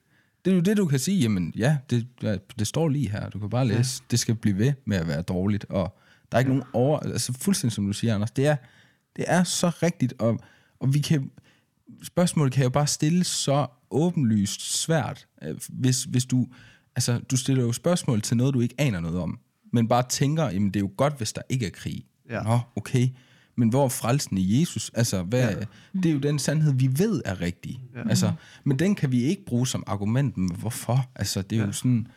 Det er jo det, du kan sige, jamen ja, det, ja, det står lige her, du kan bare læse. Ja. Det skal blive ved med at være dårligt, og der er ikke nogen over... Altså fuldstændig som du siger, Anders, det er, det er så rigtigt, og, og vi kan... Spørgsmålet kan jo bare stilles så åbenlyst svært, hvis, hvis du... Altså, du stiller jo spørgsmål til noget, du ikke aner noget om, men bare tænker, jamen det er jo godt, hvis der ikke er krig. Ja. Nå, okay. Men hvor er frelsen i Jesus? Altså, hvad, ja. det er jo den sandhed, vi ved er rigtig. Ja. Altså, men den kan vi ikke bruge som argument. Men hvorfor? Altså, det er ja. jo sådan...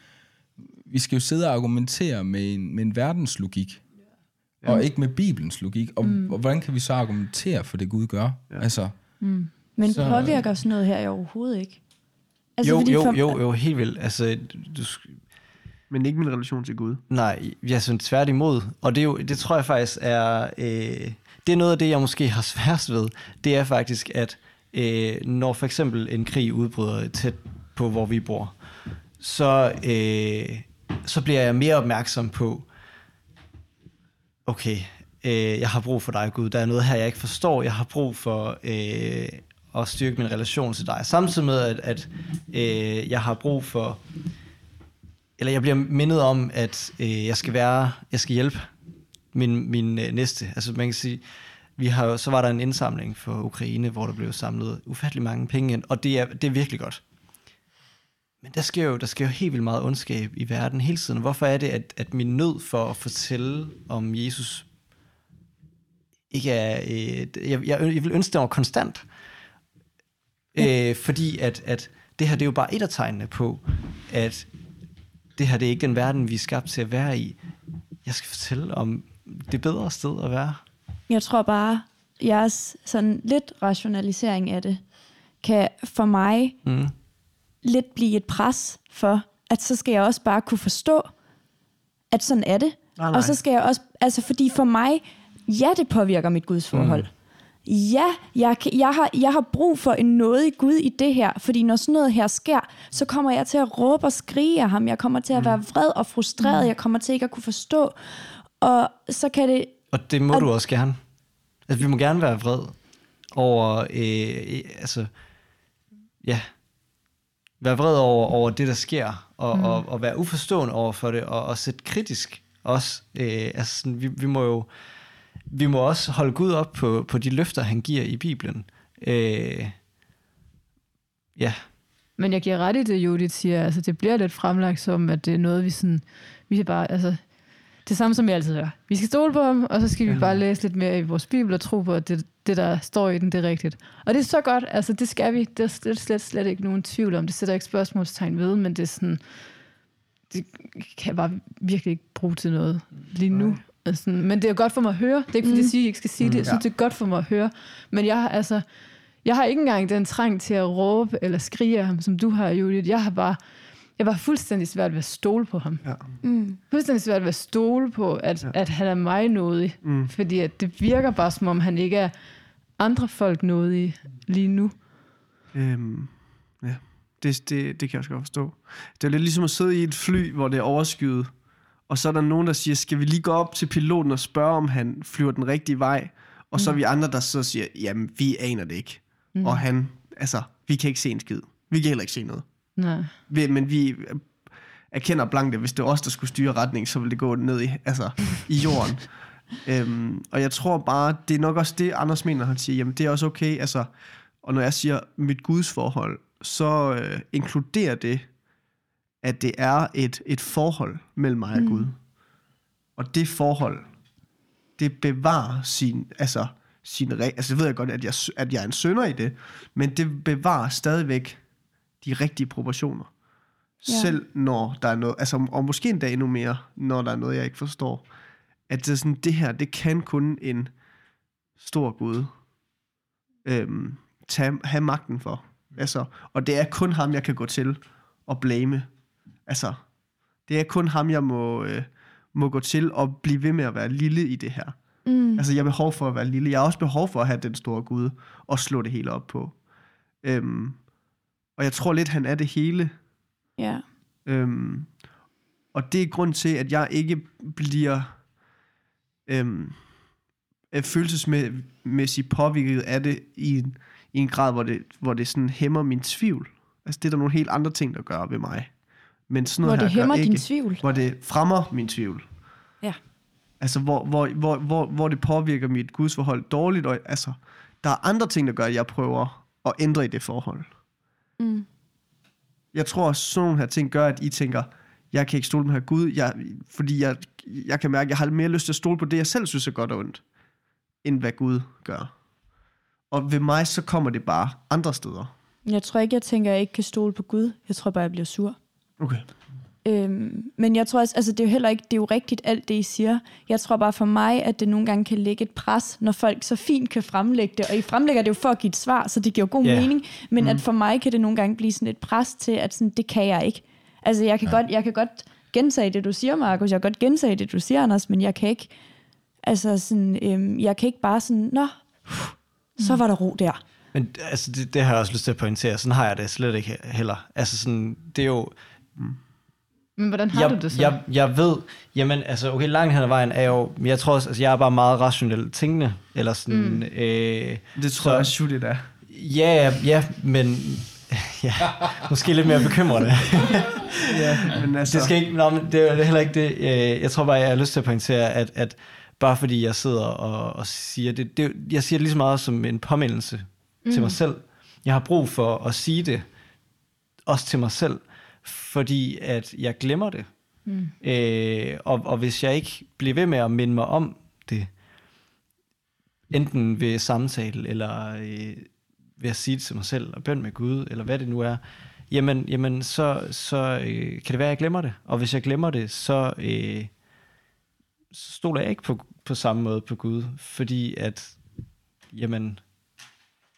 Vi skal jo sidde og argumentere med en, med en verdenslogik, ja. og ikke med Bibelens logik. Og, mm. og hvordan kan vi så argumentere for det, Gud gør? Ja. Altså, Men Så- påvirker sådan noget her overhovedet ikke? Altså, jo, jo, for- jo, jo, helt vildt. Altså, du, Men ikke min relation til Gud. Nej, jeg synes tværtimod. Og det, er jo, det tror jeg faktisk er... Øh, det er noget af det, jeg måske har sværest ved. Det er faktisk, at øh, når for eksempel en krig udbryder tæt på, hvor vi bor, så, øh, så bliver jeg mere opmærksom på, okay, øh, jeg har brug for dig, Gud. Der er noget her, jeg ikke forstår. Jeg har brug for øh, at styrke min relation til dig. Samtidig med, at, at øh, jeg har brug for, eller jeg bliver mindet om, at øh, jeg skal være, jeg skal hjælpe min, min øh, næste. Altså man kan sige, vi har så var der en indsamling for Ukraine, hvor der blev samlet ufattelig mange penge ind, og det er, det er virkelig godt. Men der sker, jo, der sker jo helt vildt meget ondskab i verden hele tiden. Hvorfor er det, at, at min nød for at fortælle om Jesus ikke er... Øh, jeg, jeg, jeg vil ønske, det var konstant. Ja. Øh, fordi at, at det her, det er jo bare et af tegnene på, at det her, det er ikke den verden, vi er skabt til at være i. Jeg skal fortælle om det bedre sted at være. Jeg tror bare, jeres sådan lidt rationalisering af det, kan for mig mm. lidt blive et pres for, at så skal jeg også bare kunne forstå, at sådan er det. Nej, nej. Og så skal jeg også, altså fordi for mig, ja, det påvirker mit gudsforhold. Mm. Ja, jeg, jeg, har, jeg har brug for en noget i Gud i det her, fordi når sådan noget her sker, så kommer jeg til at råbe og skrige af ham. Jeg kommer til at være vred og frustreret. Mm. Jeg kommer til ikke at kunne forstå. Og så kan det... Og det må og, du også gerne. Altså, vi må gerne være vred over... Øh, altså, ja, være vred over, over det, der sker, og, mm. og, og være uforstående over for det, og, og sætte kritisk også. Øh, altså, sådan, vi, vi må jo vi må også holde Gud op på, på de løfter, han giver i Bibelen. Øh, ja. Men jeg giver ret i det, Judith siger. Altså, det bliver lidt fremlagt som, at det er noget, vi sådan... Vi bare, altså, det samme, som jeg altid gør. Vi skal stole på ham, og så skal vi bare læse lidt mere i vores Bibel og tro på, at det, det der står i den, det er rigtigt. Og det er så godt, altså det skal vi. Det er slet, slet, slet ikke nogen tvivl om. Det sætter ikke spørgsmålstegn ved, men det er sådan, det kan jeg bare virkelig ikke bruge til noget lige nu. Altså, men det er godt for mig at høre. Det er ikke, fordi mm. jeg siger, at jeg ikke skal sige det. Jeg synes, ja. det er godt for mig at høre. Men jeg har, altså, jeg har ikke engang den trang til at råbe eller skrige af ham, som du har, Judith. Jeg har bare jeg var fuldstændig svært ved at stole på ham. Ja. Mm. Fuldstændig svært ved at stole på, at, ja. at han er mig nådig. Mm. Fordi at det virker bare, som om han ikke er andre folk nådig lige nu. Øhm, ja, det, det, det kan jeg også godt forstå. Det er lidt ligesom at sidde i et fly, hvor det er overskyet, og så er der nogen, der siger, skal vi lige gå op til piloten og spørge, om han flyver den rigtige vej? Og så er vi andre, der så siger, jamen, vi aner det ikke. Mm. Og han, altså, vi kan ikke se en skid. Vi kan heller ikke se noget. Nej. Vi, men vi erkender blankt, at hvis det var os, der skulle styre retning, så ville det gå ned i, altså, i jorden. øhm, og jeg tror bare, det er nok også det, Anders mener, han siger, jamen det er også okay, altså, og når jeg siger mit gudsforhold, så øh, inkluderer det at det er et, et forhold mellem mig og mm. Gud. Og det forhold, det bevarer sin, altså, sin altså jeg ved jeg godt, at jeg, at jeg er en sønder i det, men det bevarer stadigvæk de rigtige proportioner. Ja. Selv når der er noget, altså, og måske endda endnu mere, når der er noget, jeg ikke forstår. At det, er sådan, det her, det kan kun en stor Gud øhm, tage, have magten for. Altså, og det er kun ham, jeg kan gå til og blame altså, det er kun ham, jeg må, øh, må gå til og blive ved med at være lille i det her. Mm. Altså, jeg har behov for at være lille. Jeg har også behov for at have den store Gud og slå det hele op på. Øhm, og jeg tror lidt, han er det hele. Ja. Øhm, og det er grund til, at jeg ikke bliver øhm, følelsesmæssigt påvirket af det i en, i en grad, hvor det, hvor det sådan hæmmer min tvivl. Altså, det er der nogle helt andre ting, der gør ved mig. Men sådan noget hvor det her hæmmer ikke, din tvivl. Hvor det fremmer min tvivl. Ja. Altså, hvor, hvor, hvor, hvor, hvor det påvirker mit gudsforhold dårligt. Og, altså, der er andre ting, der gør, at jeg prøver at ændre i det forhold. Mm. Jeg tror, at sådan nogle her ting gør, at I tænker, jeg kan ikke stole på her Gud, jeg, fordi jeg, jeg kan mærke, at jeg har mere lyst til at stole på det, jeg selv synes er godt og ondt, end hvad Gud gør. Og ved mig, så kommer det bare andre steder. Jeg tror ikke, jeg tænker, at jeg ikke kan stole på Gud. Jeg tror bare, jeg bliver sur. Okay. Øhm, men jeg tror også, altså det er jo heller ikke, det er jo rigtigt alt det, I siger. Jeg tror bare for mig, at det nogle gange kan lægge et pres, når folk så fint kan fremlægge det. Og I fremlægger det jo for at give et svar, så det giver god yeah. mening. Men mm. at for mig kan det nogle gange blive sådan et pres til, at sådan, det kan jeg ikke. Altså jeg kan, ja. godt, jeg kan godt gentage det, du siger, Markus. Jeg kan godt gentage det, du siger, Anders, men jeg kan ikke, altså sådan, øhm, jeg kan ikke bare sådan, nå, så var der ro der. Men altså, det, det har jeg også lyst til at pointere. Sådan har jeg det slet ikke heller. Altså sådan, det er jo, Mm. Men hvordan har jeg, du det så? Jeg, jeg ved, jamen altså, okay, langt hen ad vejen er jo, jeg tror også, altså, jeg er bare meget rationelt tænkende, eller sådan, mm. øh, Det tror Så- jeg også, Julie, det er. ja, ja, men, ja, måske lidt mere bekymrende. Ja, men altså... Det skal ikke, nå, men det er heller ikke det. øh, Jeg tror bare, jeg har lyst til at pointere, at, at bare fordi jeg sidder og, og siger det, det, jeg siger det lige så meget som en påmindelse mm. til mig selv. Jeg har brug for at sige det, også til mig selv, fordi at jeg glemmer det. Mm. Øh, og, og hvis jeg ikke bliver ved med at minde mig om det, enten ved samtale, eller øh, ved at sige det til mig selv, og bøn med Gud, eller hvad det nu er, jamen, jamen så, så øh, kan det være, at jeg glemmer det. Og hvis jeg glemmer det, så, øh, så stoler jeg ikke på, på samme måde på Gud, fordi at, jamen,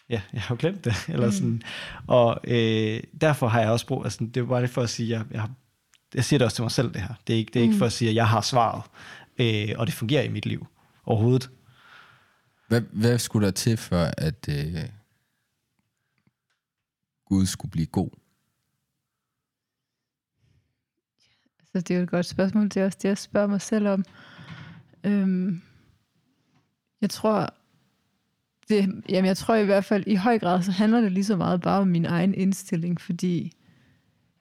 ja, jeg har jo glemt det. Eller sådan. Og øh, derfor har jeg også brug, altså, det er bare lige for at sige, jeg, jeg, har, jeg siger det også til mig selv, det her. Det er ikke, det er ikke for at sige, at jeg har svaret, øh, og det fungerer i mit liv overhovedet. Hvad, hvad skulle der til for, at øh, Gud skulle blive god? Så det er jo et godt spørgsmål. Det er også det, jeg spørger mig selv om. Øhm, jeg tror, det, jamen jeg tror i hvert fald, i høj grad, så handler det lige så meget bare om min egen indstilling, fordi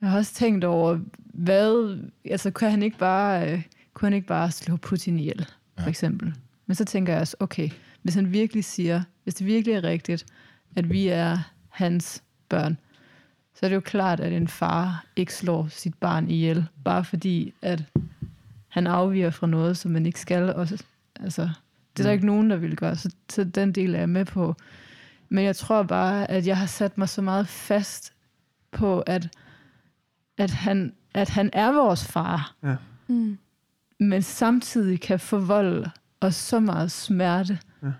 jeg har også tænkt over, hvad, altså kunne han ikke bare, øh, kunne han ikke bare slå Putin ihjel, for eksempel. Men så tænker jeg også, okay, hvis han virkelig siger, hvis det virkelig er rigtigt, at vi er hans børn, så er det jo klart, at en far ikke slår sit barn ihjel, bare fordi, at han afviger fra noget, som man ikke skal. Og, så- altså, det er der ikke nogen, der vil gøre, så, så den del er jeg med på. Men jeg tror bare, at jeg har sat mig så meget fast på, at, at, han, at han er vores far, Ja. Mm. men samtidig kan forvolde os så meget smerte. Ja.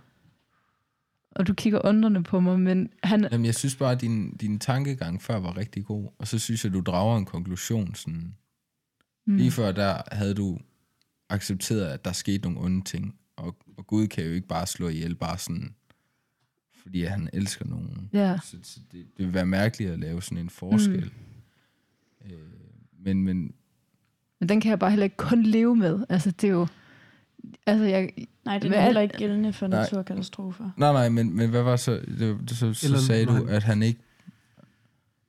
Og du kigger undrende på mig, men han, Jamen, jeg synes bare, at din, din tankegang før var rigtig god, og så synes jeg, du drager en konklusion sådan... Mm. Lige før der havde du accepteret, at der skete nogle onde ting, og, og Gud kan jo ikke bare slå ihjel, bare sådan, fordi han elsker nogen. Ja. Så, så det, det vil være mærkeligt at lave sådan en forskel. Mm. Øh, men, men Men den kan jeg bare heller ikke kun leve med. Altså, det er jo... Altså, jeg, Nej, det er er- heller ikke gældende for Nej. naturkatastrofer. nej, nej, men, men hvad var så, det, det, så, så Eller sagde du, at han ikke,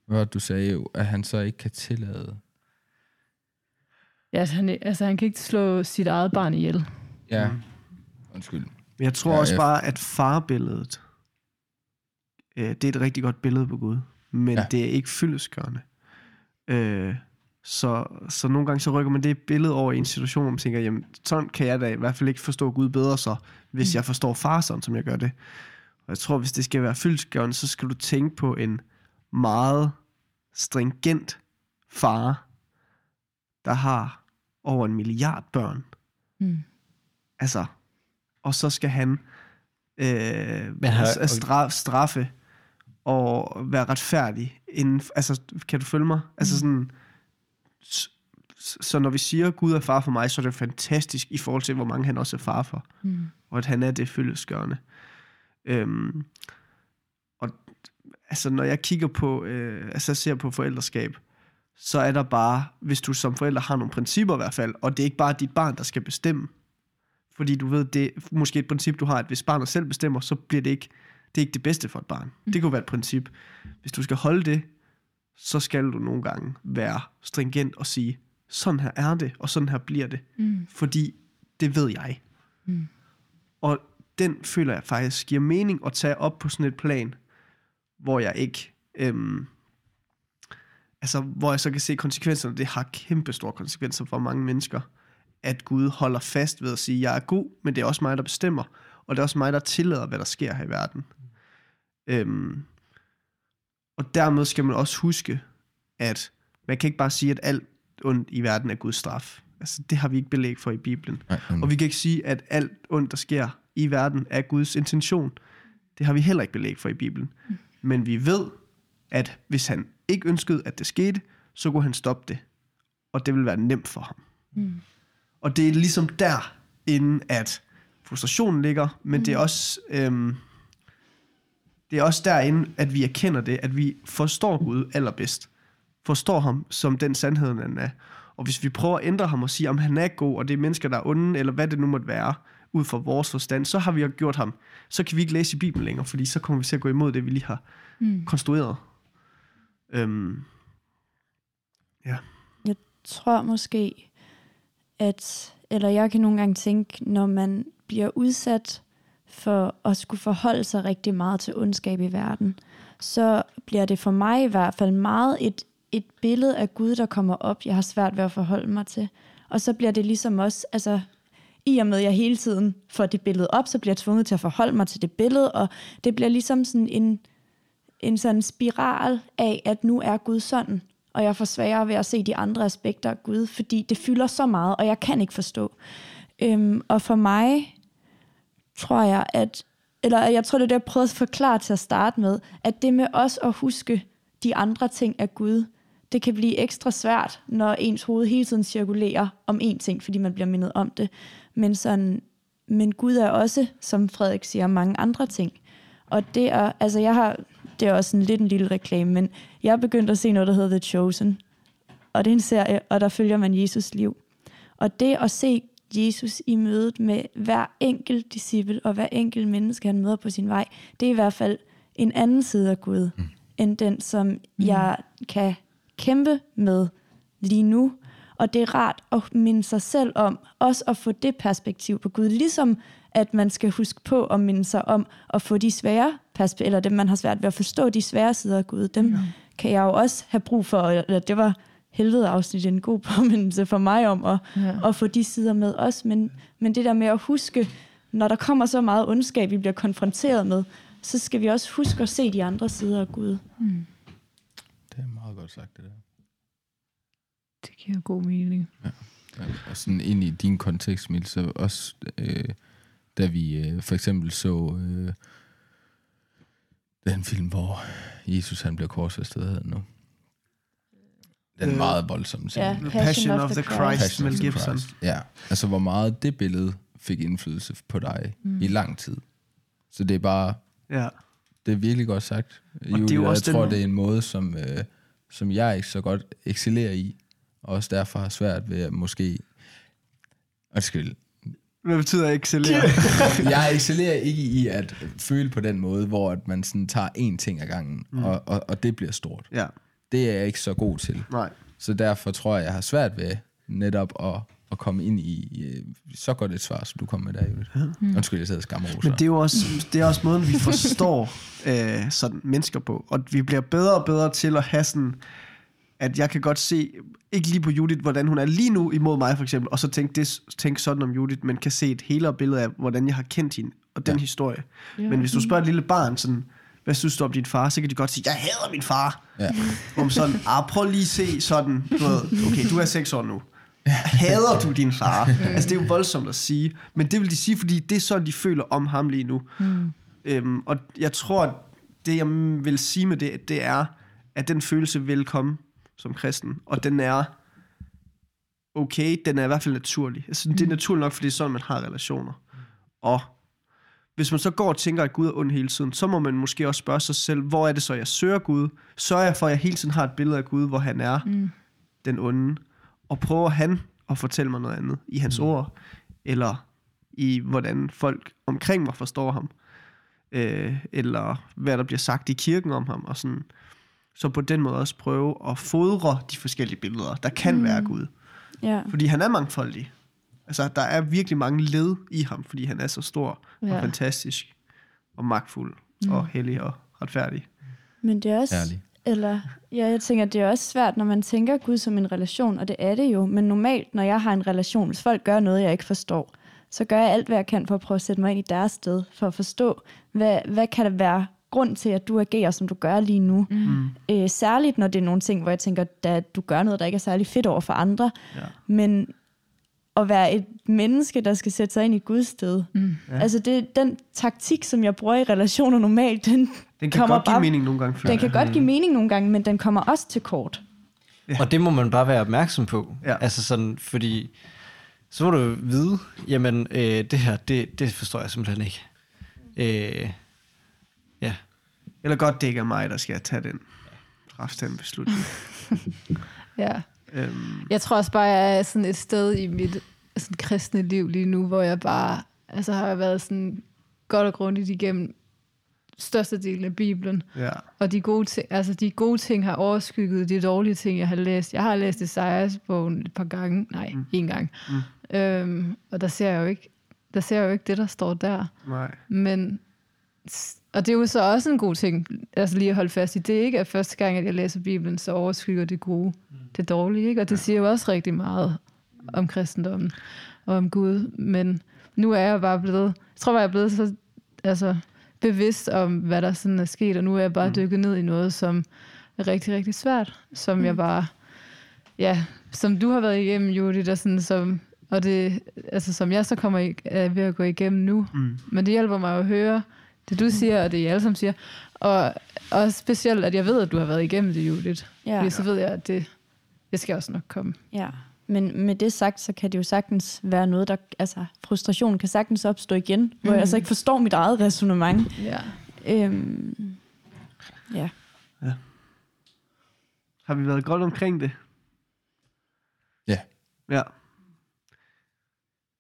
hvad var det, du sagde jo, at han så ikke kan tillade. ja, altså, han, altså, han kan ikke slå sit eget barn ihjel. Ja, Mm. Undskyld. Jeg tror Ja, også jeg- bare, at farbilledet, øh, det er et rigtig godt billede på Gud, men Ja. det er ikke fyldesgørende. Øh, så, så nogle gange så rykker man det billede over i en situation, hvor man tænker, jamen sådan kan jeg da i hvert fald ikke forstå Gud bedre så, hvis jeg forstår far sådan, som jeg gør det. Og jeg tror, hvis det skal være fyldesgørende, så skal du tænke på en meget stringent far, der har over en milliard børn. Mm. Altså, og så skal han øh, Men har- har, straf, straffe og være retfærdig. Inden, altså, kan du følge mig? Altså sådan, så, så når vi siger, at Gud er far for mig, så er det fantastisk i forhold til, hvor mange han også er far for. Mm. Og at han er det fyldesgørende. Øhm, og altså, når jeg kigger på, øh, altså jeg ser på forældreskab, så er der bare, hvis du som forælder har nogle principper i hvert fald, og det er ikke bare dit barn, der skal bestemme, fordi du ved, det er måske et princip, du har, at hvis barnet selv bestemmer, så bliver det ikke det, er ikke det bedste for et barn. Mm. Det kunne være et princip. Hvis du skal holde det, så skal du nogle gange være stringent og sige, sådan her er det, og sådan her bliver det. Mm. Fordi det ved jeg. Mm. Og den føler jeg faktisk giver mening at tage op på sådan et plan, hvor jeg ikke... Øhm, altså, hvor jeg så kan se konsekvenserne. Det har kæmpe store konsekvenser for mange mennesker, at Gud holder fast ved at sige, jeg er god, men det er også mig, der bestemmer, og det er også mig, der tillader, hvad der sker her i verden. Øhm, og dermed skal man også huske, at man kan ikke bare sige, at alt ondt i verden er Guds straf. Altså, det har vi ikke belæg for i Bibelen. Nej, mm. Og vi kan ikke sige, at alt ondt, der sker i verden, er Guds intention. Det har vi heller ikke belæg for i Bibelen. Men vi ved, at hvis han ikke ønskede, at det skete, så kunne han stoppe det. Og det ville være nemt for ham. Mm. Og det er ligesom der, inden at frustrationen ligger, men mm. det er også... Øhm, det er også derinde, at vi erkender det, at vi forstår Gud allerbedst. Forstår ham som den sandhed, han er. Og hvis vi prøver at ændre ham og sige, om han er god, og det er mennesker, der er onde, eller hvad det nu måtte være, ud fra vores forstand, så har vi jo gjort ham. Så kan vi ikke læse i Bibelen længere, fordi så kommer vi til at gå imod det, vi lige har mm. konstrueret. Øhm, tror måske, at, eller jeg kan nogle gange tænke, når man bliver udsat for at skulle forholde sig rigtig meget til ondskab i verden, så bliver det for mig i hvert fald meget et, et billede af Gud, der kommer op, jeg har svært ved at forholde mig til. Og så bliver det ligesom også, altså i og med, at jeg hele tiden får det billede op, så bliver jeg tvunget til at forholde mig til det billede, og det bliver ligesom sådan en, en sådan spiral af, at nu er Gud sådan, og jeg får sværere ved at se de andre aspekter af Gud, fordi det fylder så meget, og jeg kan ikke forstå. Øhm, og for mig tror jeg, at, eller jeg tror, det er det, jeg prøvede at forklare til at starte med, at det med os at huske de andre ting af Gud, det kan blive ekstra svært, når ens hoved hele tiden cirkulerer om én ting, fordi man bliver mindet om det. Men, sådan, men Gud er også, som Frederik siger, mange andre ting. Og det er, altså jeg har, det er også en lidt en lille reklame, men jeg er begyndt at se noget, der hedder The Chosen. Og det er en serie, og der følger man Jesus liv. Og det at se Jesus i mødet med hver enkelt disciple og hver enkelt menneske, han møder på sin vej, det er i hvert fald en anden side af Gud, mm. end den, som mm. jeg kan kæmpe med lige nu. Og det er rart at minde sig selv om, også at få det perspektiv på Gud, ligesom at man skal huske på at minde sig om at få de svære perspektiver, eller dem man har svært ved at forstå de svære sider af Gud, dem ja. kan jeg jo også have brug for, eller det var helvede afsnit en god påmindelse for mig om at, ja. at få de sider med os, men, men det der med at huske, når der kommer så meget ondskab, vi bliver konfronteret med, så skal vi også huske at se de andre sider af Gud. Mm. Det er meget godt sagt, det der. Det giver god mening. Ja. ja. Og sådan ind i din kontekst, Mil, så også øh, da vi øh, for eksempel så øh, den film, hvor Jesus han bliver korsfæstet, hedder den nu. Den Øh, meget voldsom. Ja, scene. Passion of the Christ, Passion of Mel the Gibson. Christ. Ja, altså hvor meget det billede fik indflydelse på dig mm. i lang tid. Så det er bare, Ja. det er virkelig godt sagt. det er jo Julie, også jeg tror, den- det er en måde, som, øh, som jeg ikke så godt excellerer i, og også derfor har svært ved at måske... Undskyld. Hvad betyder excellere? Jeg excellerer ikke i at føle på den måde, hvor at man sådan tager én ting ad gangen, mm. og, og, og det bliver stort. ja, Det er jeg ikke så god til. nej. Så derfor tror jeg, jeg har svært ved netop at, at komme ind i øh, så godt et svar, som du kom med der, Julie. Mm. Undskyld, jeg sidder og skammer Men det er jo også, det er også måden, vi forstår øh, sådan mennesker på. Og vi bliver bedre og bedre til at have sådan, at jeg kan godt se, ikke lige på Judith, hvordan hun er lige nu imod mig for eksempel, og så tænke, det, tænke sådan om Judith, men kan se et helere billede af, hvordan jeg har kendt hende, og den ja. historie. Ja. Men hvis du spørger et lille barn sådan, hvad synes du om din far, så kan de godt sige, jeg hader min far. Ja. Om sådan, ah, prøv lige at se sådan, du ved, okay, du er seks år nu. Hader du din far? altså, det er jo voldsomt at sige. Men det vil de sige, fordi det er sådan, de føler om ham lige nu. Mm. Øhm, og jeg tror, at det jeg vil sige med det, det er, at den følelse vil komme som kristen. Og den er okay, den er i hvert fald naturlig. Altså, det er naturligt nok, fordi det er sådan, man har relationer. Og hvis man så går og tænker, at Gud er ond hele tiden, så må man måske også spørge sig selv, hvor er det så, jeg søger Gud? Sørger jeg for, at jeg hele tiden har et billede af Gud, hvor han er mm. den onde? Og prøver han at fortælle mig noget andet i hans mm. ord? Eller i, hvordan folk omkring mig forstår ham? Øh, eller hvad der bliver sagt i kirken om ham? Og sådan. Så på den måde også prøve at fodre de forskellige billeder, der kan mm. være Gud. Ja. Fordi han er mangfoldig. Altså, der er virkelig mange led i ham, fordi han er så stor ja. Og fantastisk og magtfuld mm. og hellig og retfærdig. Men det er også... Ærlig. Eller, ja, jeg tænker, det er også svært, når man tænker Gud som en relation, og det er det jo. Men normalt, når jeg har en relation, hvis folk gør noget, jeg ikke forstår, så gør jeg alt, hvad jeg kan for at prøve at sætte mig ind i deres sted, for at forstå, hvad, hvad kan der være grund til, at du agerer, som du gør lige nu. Mm. Øh, særligt, når det er nogle ting, hvor jeg tænker, at du gør noget, der ikke er særlig fedt over for andre. Ja. Men at være et menneske, der skal sætte sig ind i Guds sted. Mm. Ja. Altså, det, den taktik, som jeg bruger i relationer normalt, den, Den kan kommer godt give bare- mening nogle gange. den kan jeg. godt give mening nogle gange, men den kommer også til kort. Og det må man bare være opmærksom på. Ja. Altså sådan, fordi så må du vide, jamen øh, det her, det, det forstår jeg simpelthen ikke. Øh, ja. Eller godt, det ikke er mig, der skal tage den den beslutning. Ja. Øhm, Jeg tror også bare, jeg er sådan et sted i mit sådan, kristne liv lige nu, hvor jeg bare altså, har været sådan godt og grundigt igennem størstedelen af Bibelen. ja. Og de gode, ting, altså, de gode ting har overskygget de dårlige ting, jeg har læst. Jeg har læst Esajas-bogen et par gange. Nej, mm. én gang. Mm. Øhm, og der ser jeg jo ikke der ser jeg jo ikke det, der står der. Nej. Men, og det er jo så også en god ting, altså lige at holde fast i. Det er ikke at første gang, at jeg læser Bibelen, så overskygger det gode det dårlige. Ikke? Og det siger jo også rigtig meget om kristendommen og om Gud. Men nu er jeg bare blevet, jeg tror bare, jeg er blevet så altså, bevidst om, hvad der sådan er sket, og nu er jeg bare Mm. dykket ned i noget, som er rigtig, rigtig svært, som jeg bare, ja, som du har været igennem, Judith, og, sådan, som, og det, altså, som jeg så kommer i, er ved at gå igennem nu. Mm. Men det hjælper mig at høre det, du siger, og det, I alle sammen siger. Og også specielt, at jeg ved, at du har været igennem det, Judith. Ja. Fordi så ved jeg, at det, det skal også nok komme. Ja, men med det sagt, så kan det jo sagtens være noget, der... Altså, frustration kan sagtens opstå igen, mm. hvor jeg altså ikke forstår mit eget resonemang. Ja. Øhm, ja. Har vi været godt omkring det? Ja. Ja.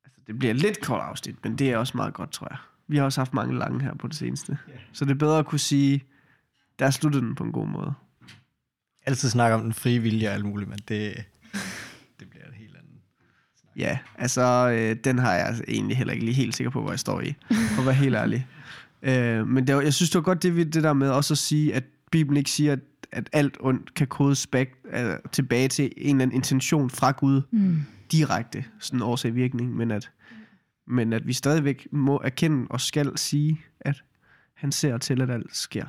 Altså, det bliver lidt kort afsnit, men det er også meget godt, tror jeg. Vi har også haft mange lange her på det seneste. Så det er bedre at kunne sige, der sluttede den på en god måde. Altid snakke om den frie vilje og alt muligt, men det, det bliver et helt andet. Ja, altså, øh, den har jeg egentlig heller ikke lige helt sikker på, hvor jeg står i, for at være helt ærlig. Øh, men det var, jeg synes, det var godt det, vi- det der med også at sige, at Bibelen ikke siger, at, at alt ondt kan kodes back, øh, tilbage til en eller anden intention fra Gud Mm. direkte, sådan årsag virkning, men at, men at vi stadigvæk må erkende og skal sige, at han ser til, at alt sker.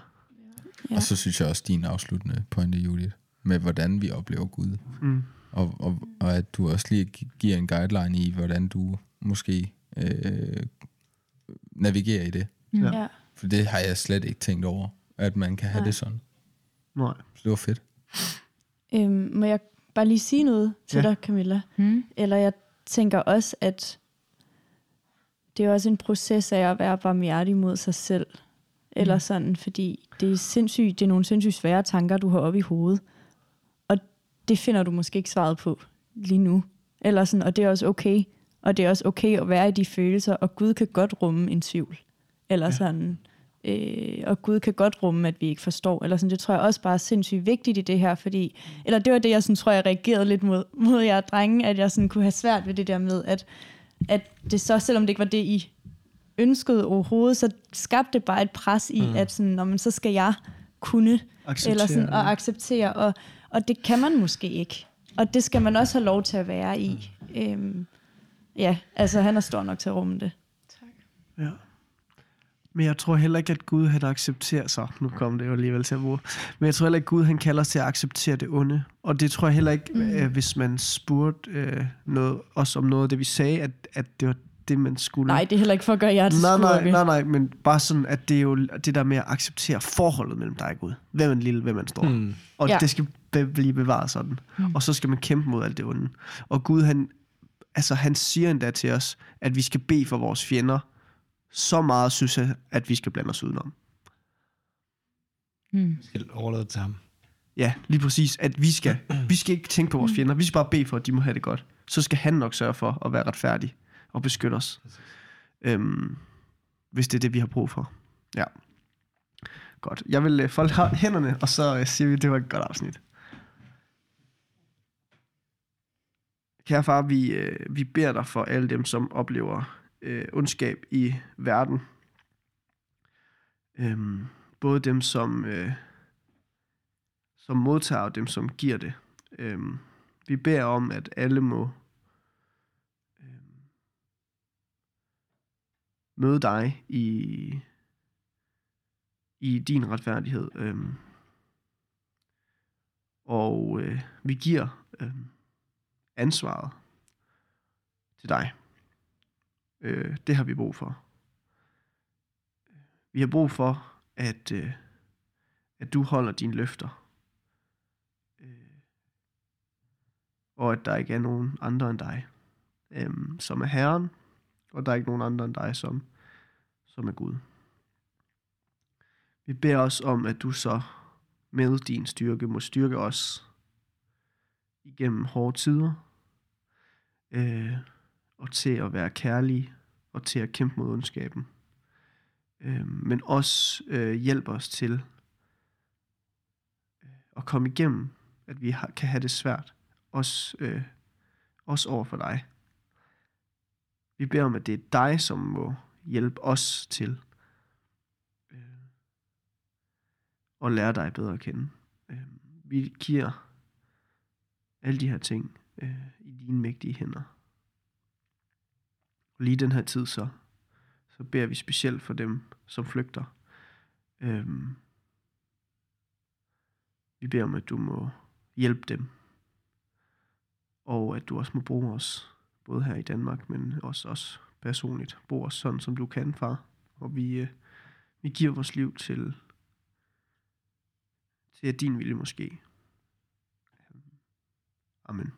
Ja. Og så synes jeg også, din afsluttende pointe, Judith, med hvordan vi oplever Gud. Mm. Og, og, og at du også lige gi- giver en guideline i, hvordan du måske øh, navigerer i det. Ja. ja. For det har jeg slet ikke tænkt over, at man kan have Nej. det sådan. Nej. Så det var fedt. Øhm, må jeg bare lige sige noget til Ja. dig, Camilla? Mm. Eller jeg tænker også, at det er også en proces af at være barmhjertig mod sig selv. Eller sådan, fordi det er, sindssygt, det er nogle sindssygt svære tanker, du har oppe i hovedet. Og det finder du måske ikke svaret på lige nu. Eller sådan, og det er også okay. Og det er også okay at være i de følelser, og Gud kan godt rumme en tvivl. Eller ja. sådan, øh, og Gud kan godt rumme, at vi ikke forstår. Eller sådan, det tror jeg også bare er sindssygt vigtigt i det her, fordi, eller det var det, jeg sådan, tror, jeg reagerede lidt mod, mod jer drenge, at jeg sådan kunne have svært ved det der med, at, at det så, selvom det ikke var det, I ønskede overhovedet, så skabte det bare et pres i, mm. at sådan, når man så skal jeg kunne, Acceptere eller sådan, at acceptere, og, og det kan man måske ikke. Og det skal man også have lov til at være i. Øhm, ja, altså han er stor nok til at rumme det. Ja. Men jeg tror heller ikke, at Gud han accepterer så. Nu kom det jo alligevel til at bruge. Men jeg tror heller ikke, at Gud han kalder os til at acceptere det onde. Og det tror jeg heller ikke, mm. øh, hvis man spurgte øh, noget, os om noget af det, vi sagde, at, at det var det, man skulle. Nej, det er heller ikke for at gøre jer til nej, nej, skurke. nej, nej, men bare sådan, at det er jo det der med at acceptere forholdet mellem dig og Gud. Hvem er en lille, hvem er en stor. Hmm. Og ja. det skal be- blive bevaret sådan. Mm. Og så skal man kæmpe mod alt det onde. Og Gud, han, altså, han siger endda til os, at vi skal bede for vores fjender. Så meget synes jeg, at vi skal blande os udenom. Mm. Skal overlade til ham. Ja, lige præcis. At vi skal, vi skal ikke tænke på vores fjender. Vi skal bare bede for, at de må have det godt. Så skal han nok sørge for at være retfærdig og beskytte os. Øhm, hvis det er det, vi har brug for. Ja. Godt. Jeg vil øh, folde hænderne, og så øh, siger vi, at det var et godt afsnit. Kære far, vi, øh, vi beder dig for alle dem, som oplever øh, ondskab i verden. Øhm, både dem, som, øh, som modtager, og dem, som giver det. Øhm, vi beder om, at alle må øhm, møde dig i, i din retfærdighed. Øhm, og øh, vi giver øh, ansvaret til dig. Øh, det har vi brug for. Vi har brug for, at, øh, at du holder dine løfter. Øh, og at der ikke er nogen andre end dig, øh, som er Herren, og der er ikke nogen andre end dig, som, som er Gud. Vi beder os om, at du så med din styrke må styrke os igennem hårde tider, øh, og til at være kærlige, og til at kæmpe mod ondskaben. Øh, men også øh, hjælpe os til øh, at komme igennem, at vi har, kan have det svært, også, øh, også over for dig. Vi beder om, at det er dig, som må hjælpe os til øh, at lære dig bedre at kende. Øh, vi giver alle de her ting øh, i dine mægtige hænder. Lige den her tid så, så beder vi specielt for dem, som flygter. Øhm, vi beder om, at du må hjælpe dem, og at du også må bruge os, både her i Danmark, men også os personligt. Brug os sådan, som du kan, far. Og vi, øh, vi giver vores liv til, til at din vilje måske. Amen.